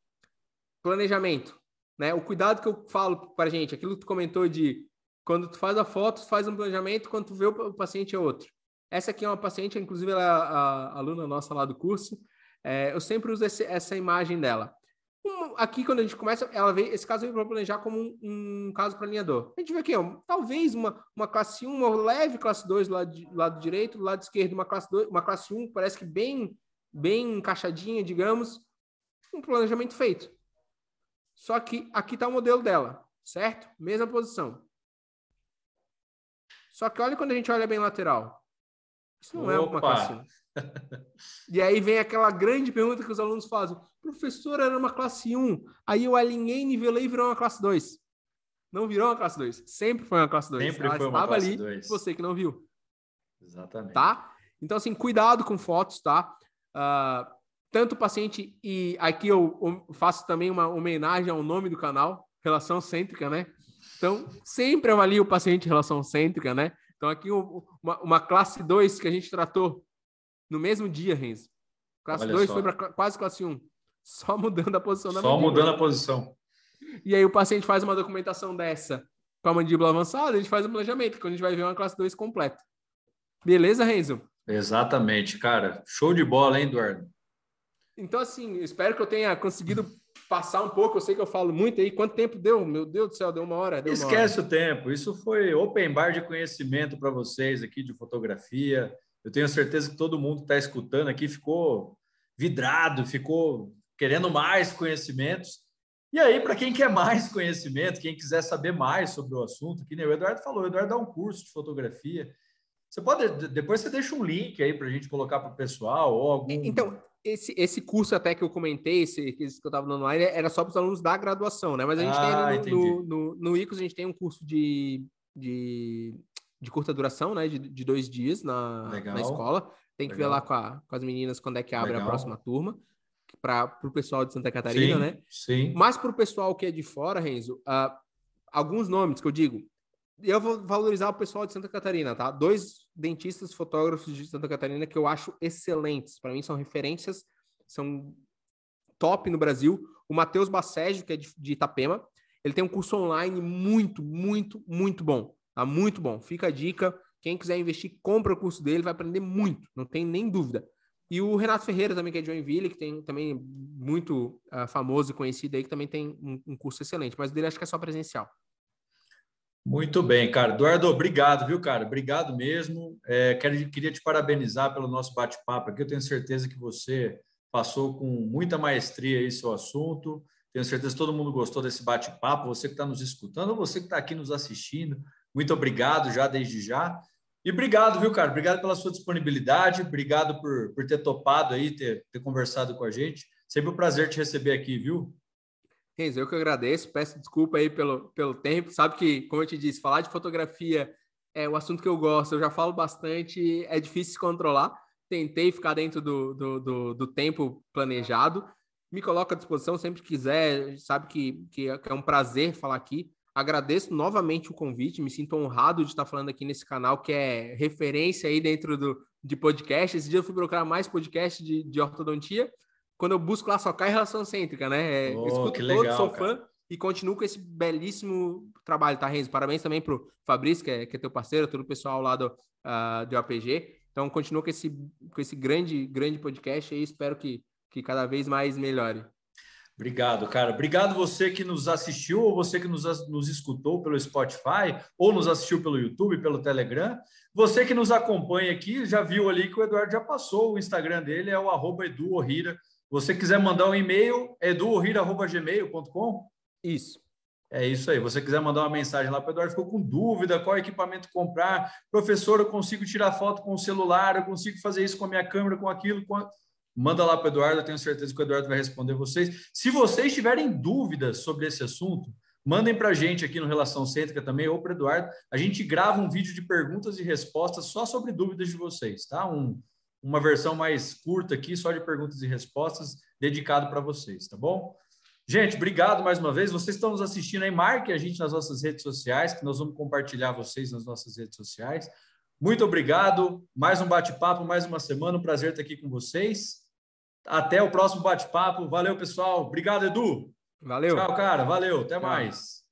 Planejamento. Né? O cuidado que eu falo para gente, aquilo que tu comentou de quando tu faz a foto, tu faz um planejamento, quando tu vê o paciente é outro. Essa aqui é uma paciente, inclusive ela é a, a aluna nossa lá do curso. É, eu sempre uso esse, essa imagem dela. Um, aqui, quando a gente começa, ela vê, esse caso veio para planejar como um, um, caso para alinhador. A gente vê aqui, ó, talvez uma, uma classe 1, uma leve classe 2 do lado, lado direito, do lado esquerdo, uma classe 2, uma classe 1, parece que bem, bem encaixadinha, digamos, um planejamento feito. Só que aqui está o modelo dela, certo? Mesma posição. Só que olha quando a gente olha bem lateral. Isso não Opa. é uma classe 1. E aí vem aquela grande pergunta que os alunos fazem. Professor, era uma classe 1. Aí eu alinhei, nivelei e virou uma classe 2. Não virou uma classe 2. Sempre foi uma classe 2. Sempre Ela foi uma classe ali, 2. Você que não viu. Exatamente. Tá? Então, assim, cuidado com fotos, tá? Uh, tanto o paciente e aqui eu faço também uma homenagem ao nome do canal, Relação Cêntrica, né? Então, sempre avalie o paciente relação cêntrica, né? Então, aqui uma, uma classe 2 que a gente tratou no mesmo dia, Renzo. Classe 2 foi para quase classe 1. Um. Só mudando a posição da Só mandíbula. mudando a posição. E aí o paciente faz uma documentação dessa com a mandíbula avançada, a gente faz um planejamento, quando a gente vai ver uma classe 2 completa. Beleza, Renzo? Exatamente, cara. Show de bola, hein, Eduardo? Então, assim, espero que eu tenha conseguido passar um pouco. Eu sei que eu falo muito aí. Quanto tempo deu? Meu Deus do céu, deu uma hora. Deu Esquece uma hora. o tempo. Isso foi open bar de conhecimento para vocês aqui de fotografia. Eu tenho certeza que todo mundo que está escutando aqui ficou vidrado, ficou querendo mais conhecimentos. E aí, para quem quer mais conhecimento, quem quiser saber mais sobre o assunto, que nem o Eduardo falou, o Eduardo dá um curso de fotografia. Você pode, depois você deixa um link aí para a gente colocar para o pessoal ou algum. Então, esse, esse curso até que eu comentei, esse, esse que eu estava dando online, era só para os alunos da graduação, né? Mas a gente ah, tem no, no, no, no ICOS, a gente tem um curso de, de de curta duração, né? De, de dois dias na, na escola. Tem que Legal. ver lá com, a, com, as meninas quando é que abre Legal. a próxima turma. Para o pessoal de Santa Catarina, sim, né? Sim. Mas para o pessoal que é de fora, Renzo, uh, alguns nomes que eu digo. Eu vou valorizar o pessoal de Santa Catarina, tá? Dois dentistas fotógrafos de Santa Catarina que eu acho excelentes. Para mim são referências, são top no Brasil. o Matheus Basségio, que é de, de Itapema. Ele tem um curso online muito, muito, muito bom. Tá muito bom. Fica a dica. Quem quiser investir, compra o curso dele, vai aprender muito, não tem nem dúvida. E o Renato Ferreira também, que é de Joinville, que tem também muito uh, famoso e conhecido aí, que também tem um, um curso excelente, mas dele acho que é só presencial. Muito bem, cara. Eduardo, obrigado, viu, cara? Obrigado mesmo. É, quero, queria te parabenizar pelo nosso bate-papo aqui. Eu tenho certeza que você passou com muita maestria aí seu assunto. Tenho certeza que todo mundo gostou desse bate-papo. Você que está nos escutando, ou você que está aqui nos assistindo, muito obrigado já desde já. E obrigado, viu, cara? Obrigado pela sua disponibilidade, obrigado por, por ter topado aí, ter, ter conversado com a gente. Sempre um prazer te receber aqui, viu? Renzo, eu que agradeço, peço desculpa aí pelo, pelo tempo. Sabe que, como eu te disse, falar de fotografia é o assunto que eu gosto, eu já falo bastante, é difícil se controlar. Tentei ficar dentro do, do, do, do tempo planejado. Me coloco à disposição sempre que quiser, sabe que, que é um prazer falar aqui. Agradeço novamente o convite, me sinto honrado de estar falando aqui nesse canal que é referência aí dentro do, de podcast. Esse dia eu fui procurar mais podcast de, de ortodontia. Quando eu busco lá, só cai relação cêntrica, né? É, oh, escuto que legal, sou cara. fã e continuo com esse belíssimo trabalho, tá, Renzo? Parabéns também para o Fabrício, que é, que é teu parceiro, todo o pessoal lá do, uh, do APG. Então, continuo com esse, com esse grande, grande podcast e espero que, que cada vez mais melhore. Obrigado, cara. Obrigado você que nos assistiu, ou você que nos, nos escutou pelo Spotify, ou nos assistiu pelo YouTube, pelo Telegram. Você que nos acompanha aqui, já viu ali que o Eduardo já passou, o Instagram dele é o arroba Edu Ohira. Você quiser mandar um e-mail, eduohira.gmail.com? Isso. É isso aí. Você quiser mandar uma mensagem lá para o Eduardo, ficou com dúvida qual equipamento comprar. Professor, eu consigo tirar foto com o celular, eu consigo fazer isso com a minha câmera, com aquilo. Com manda lá para o Eduardo, eu tenho certeza que o Eduardo vai responder vocês. Se vocês tiverem dúvidas sobre esse assunto, mandem para a gente aqui no Relação Cêntrica também, ou para o Eduardo. A gente grava um vídeo de perguntas e respostas só sobre dúvidas de vocês, tá? Um, uma versão mais curta aqui, só de perguntas e respostas, dedicado para vocês, tá bom? Gente, obrigado mais uma vez. Vocês estão nos assistindo aí, marquem a gente nas nossas redes sociais, que nós vamos compartilhar vocês nas nossas redes sociais. Muito obrigado. Mais um bate-papo, mais uma semana. Um prazer estar aqui com vocês. Até o próximo bate-papo. Valeu, pessoal. Obrigado, Edu. Valeu. Tchau, cara. Valeu. Até Tchau. mais.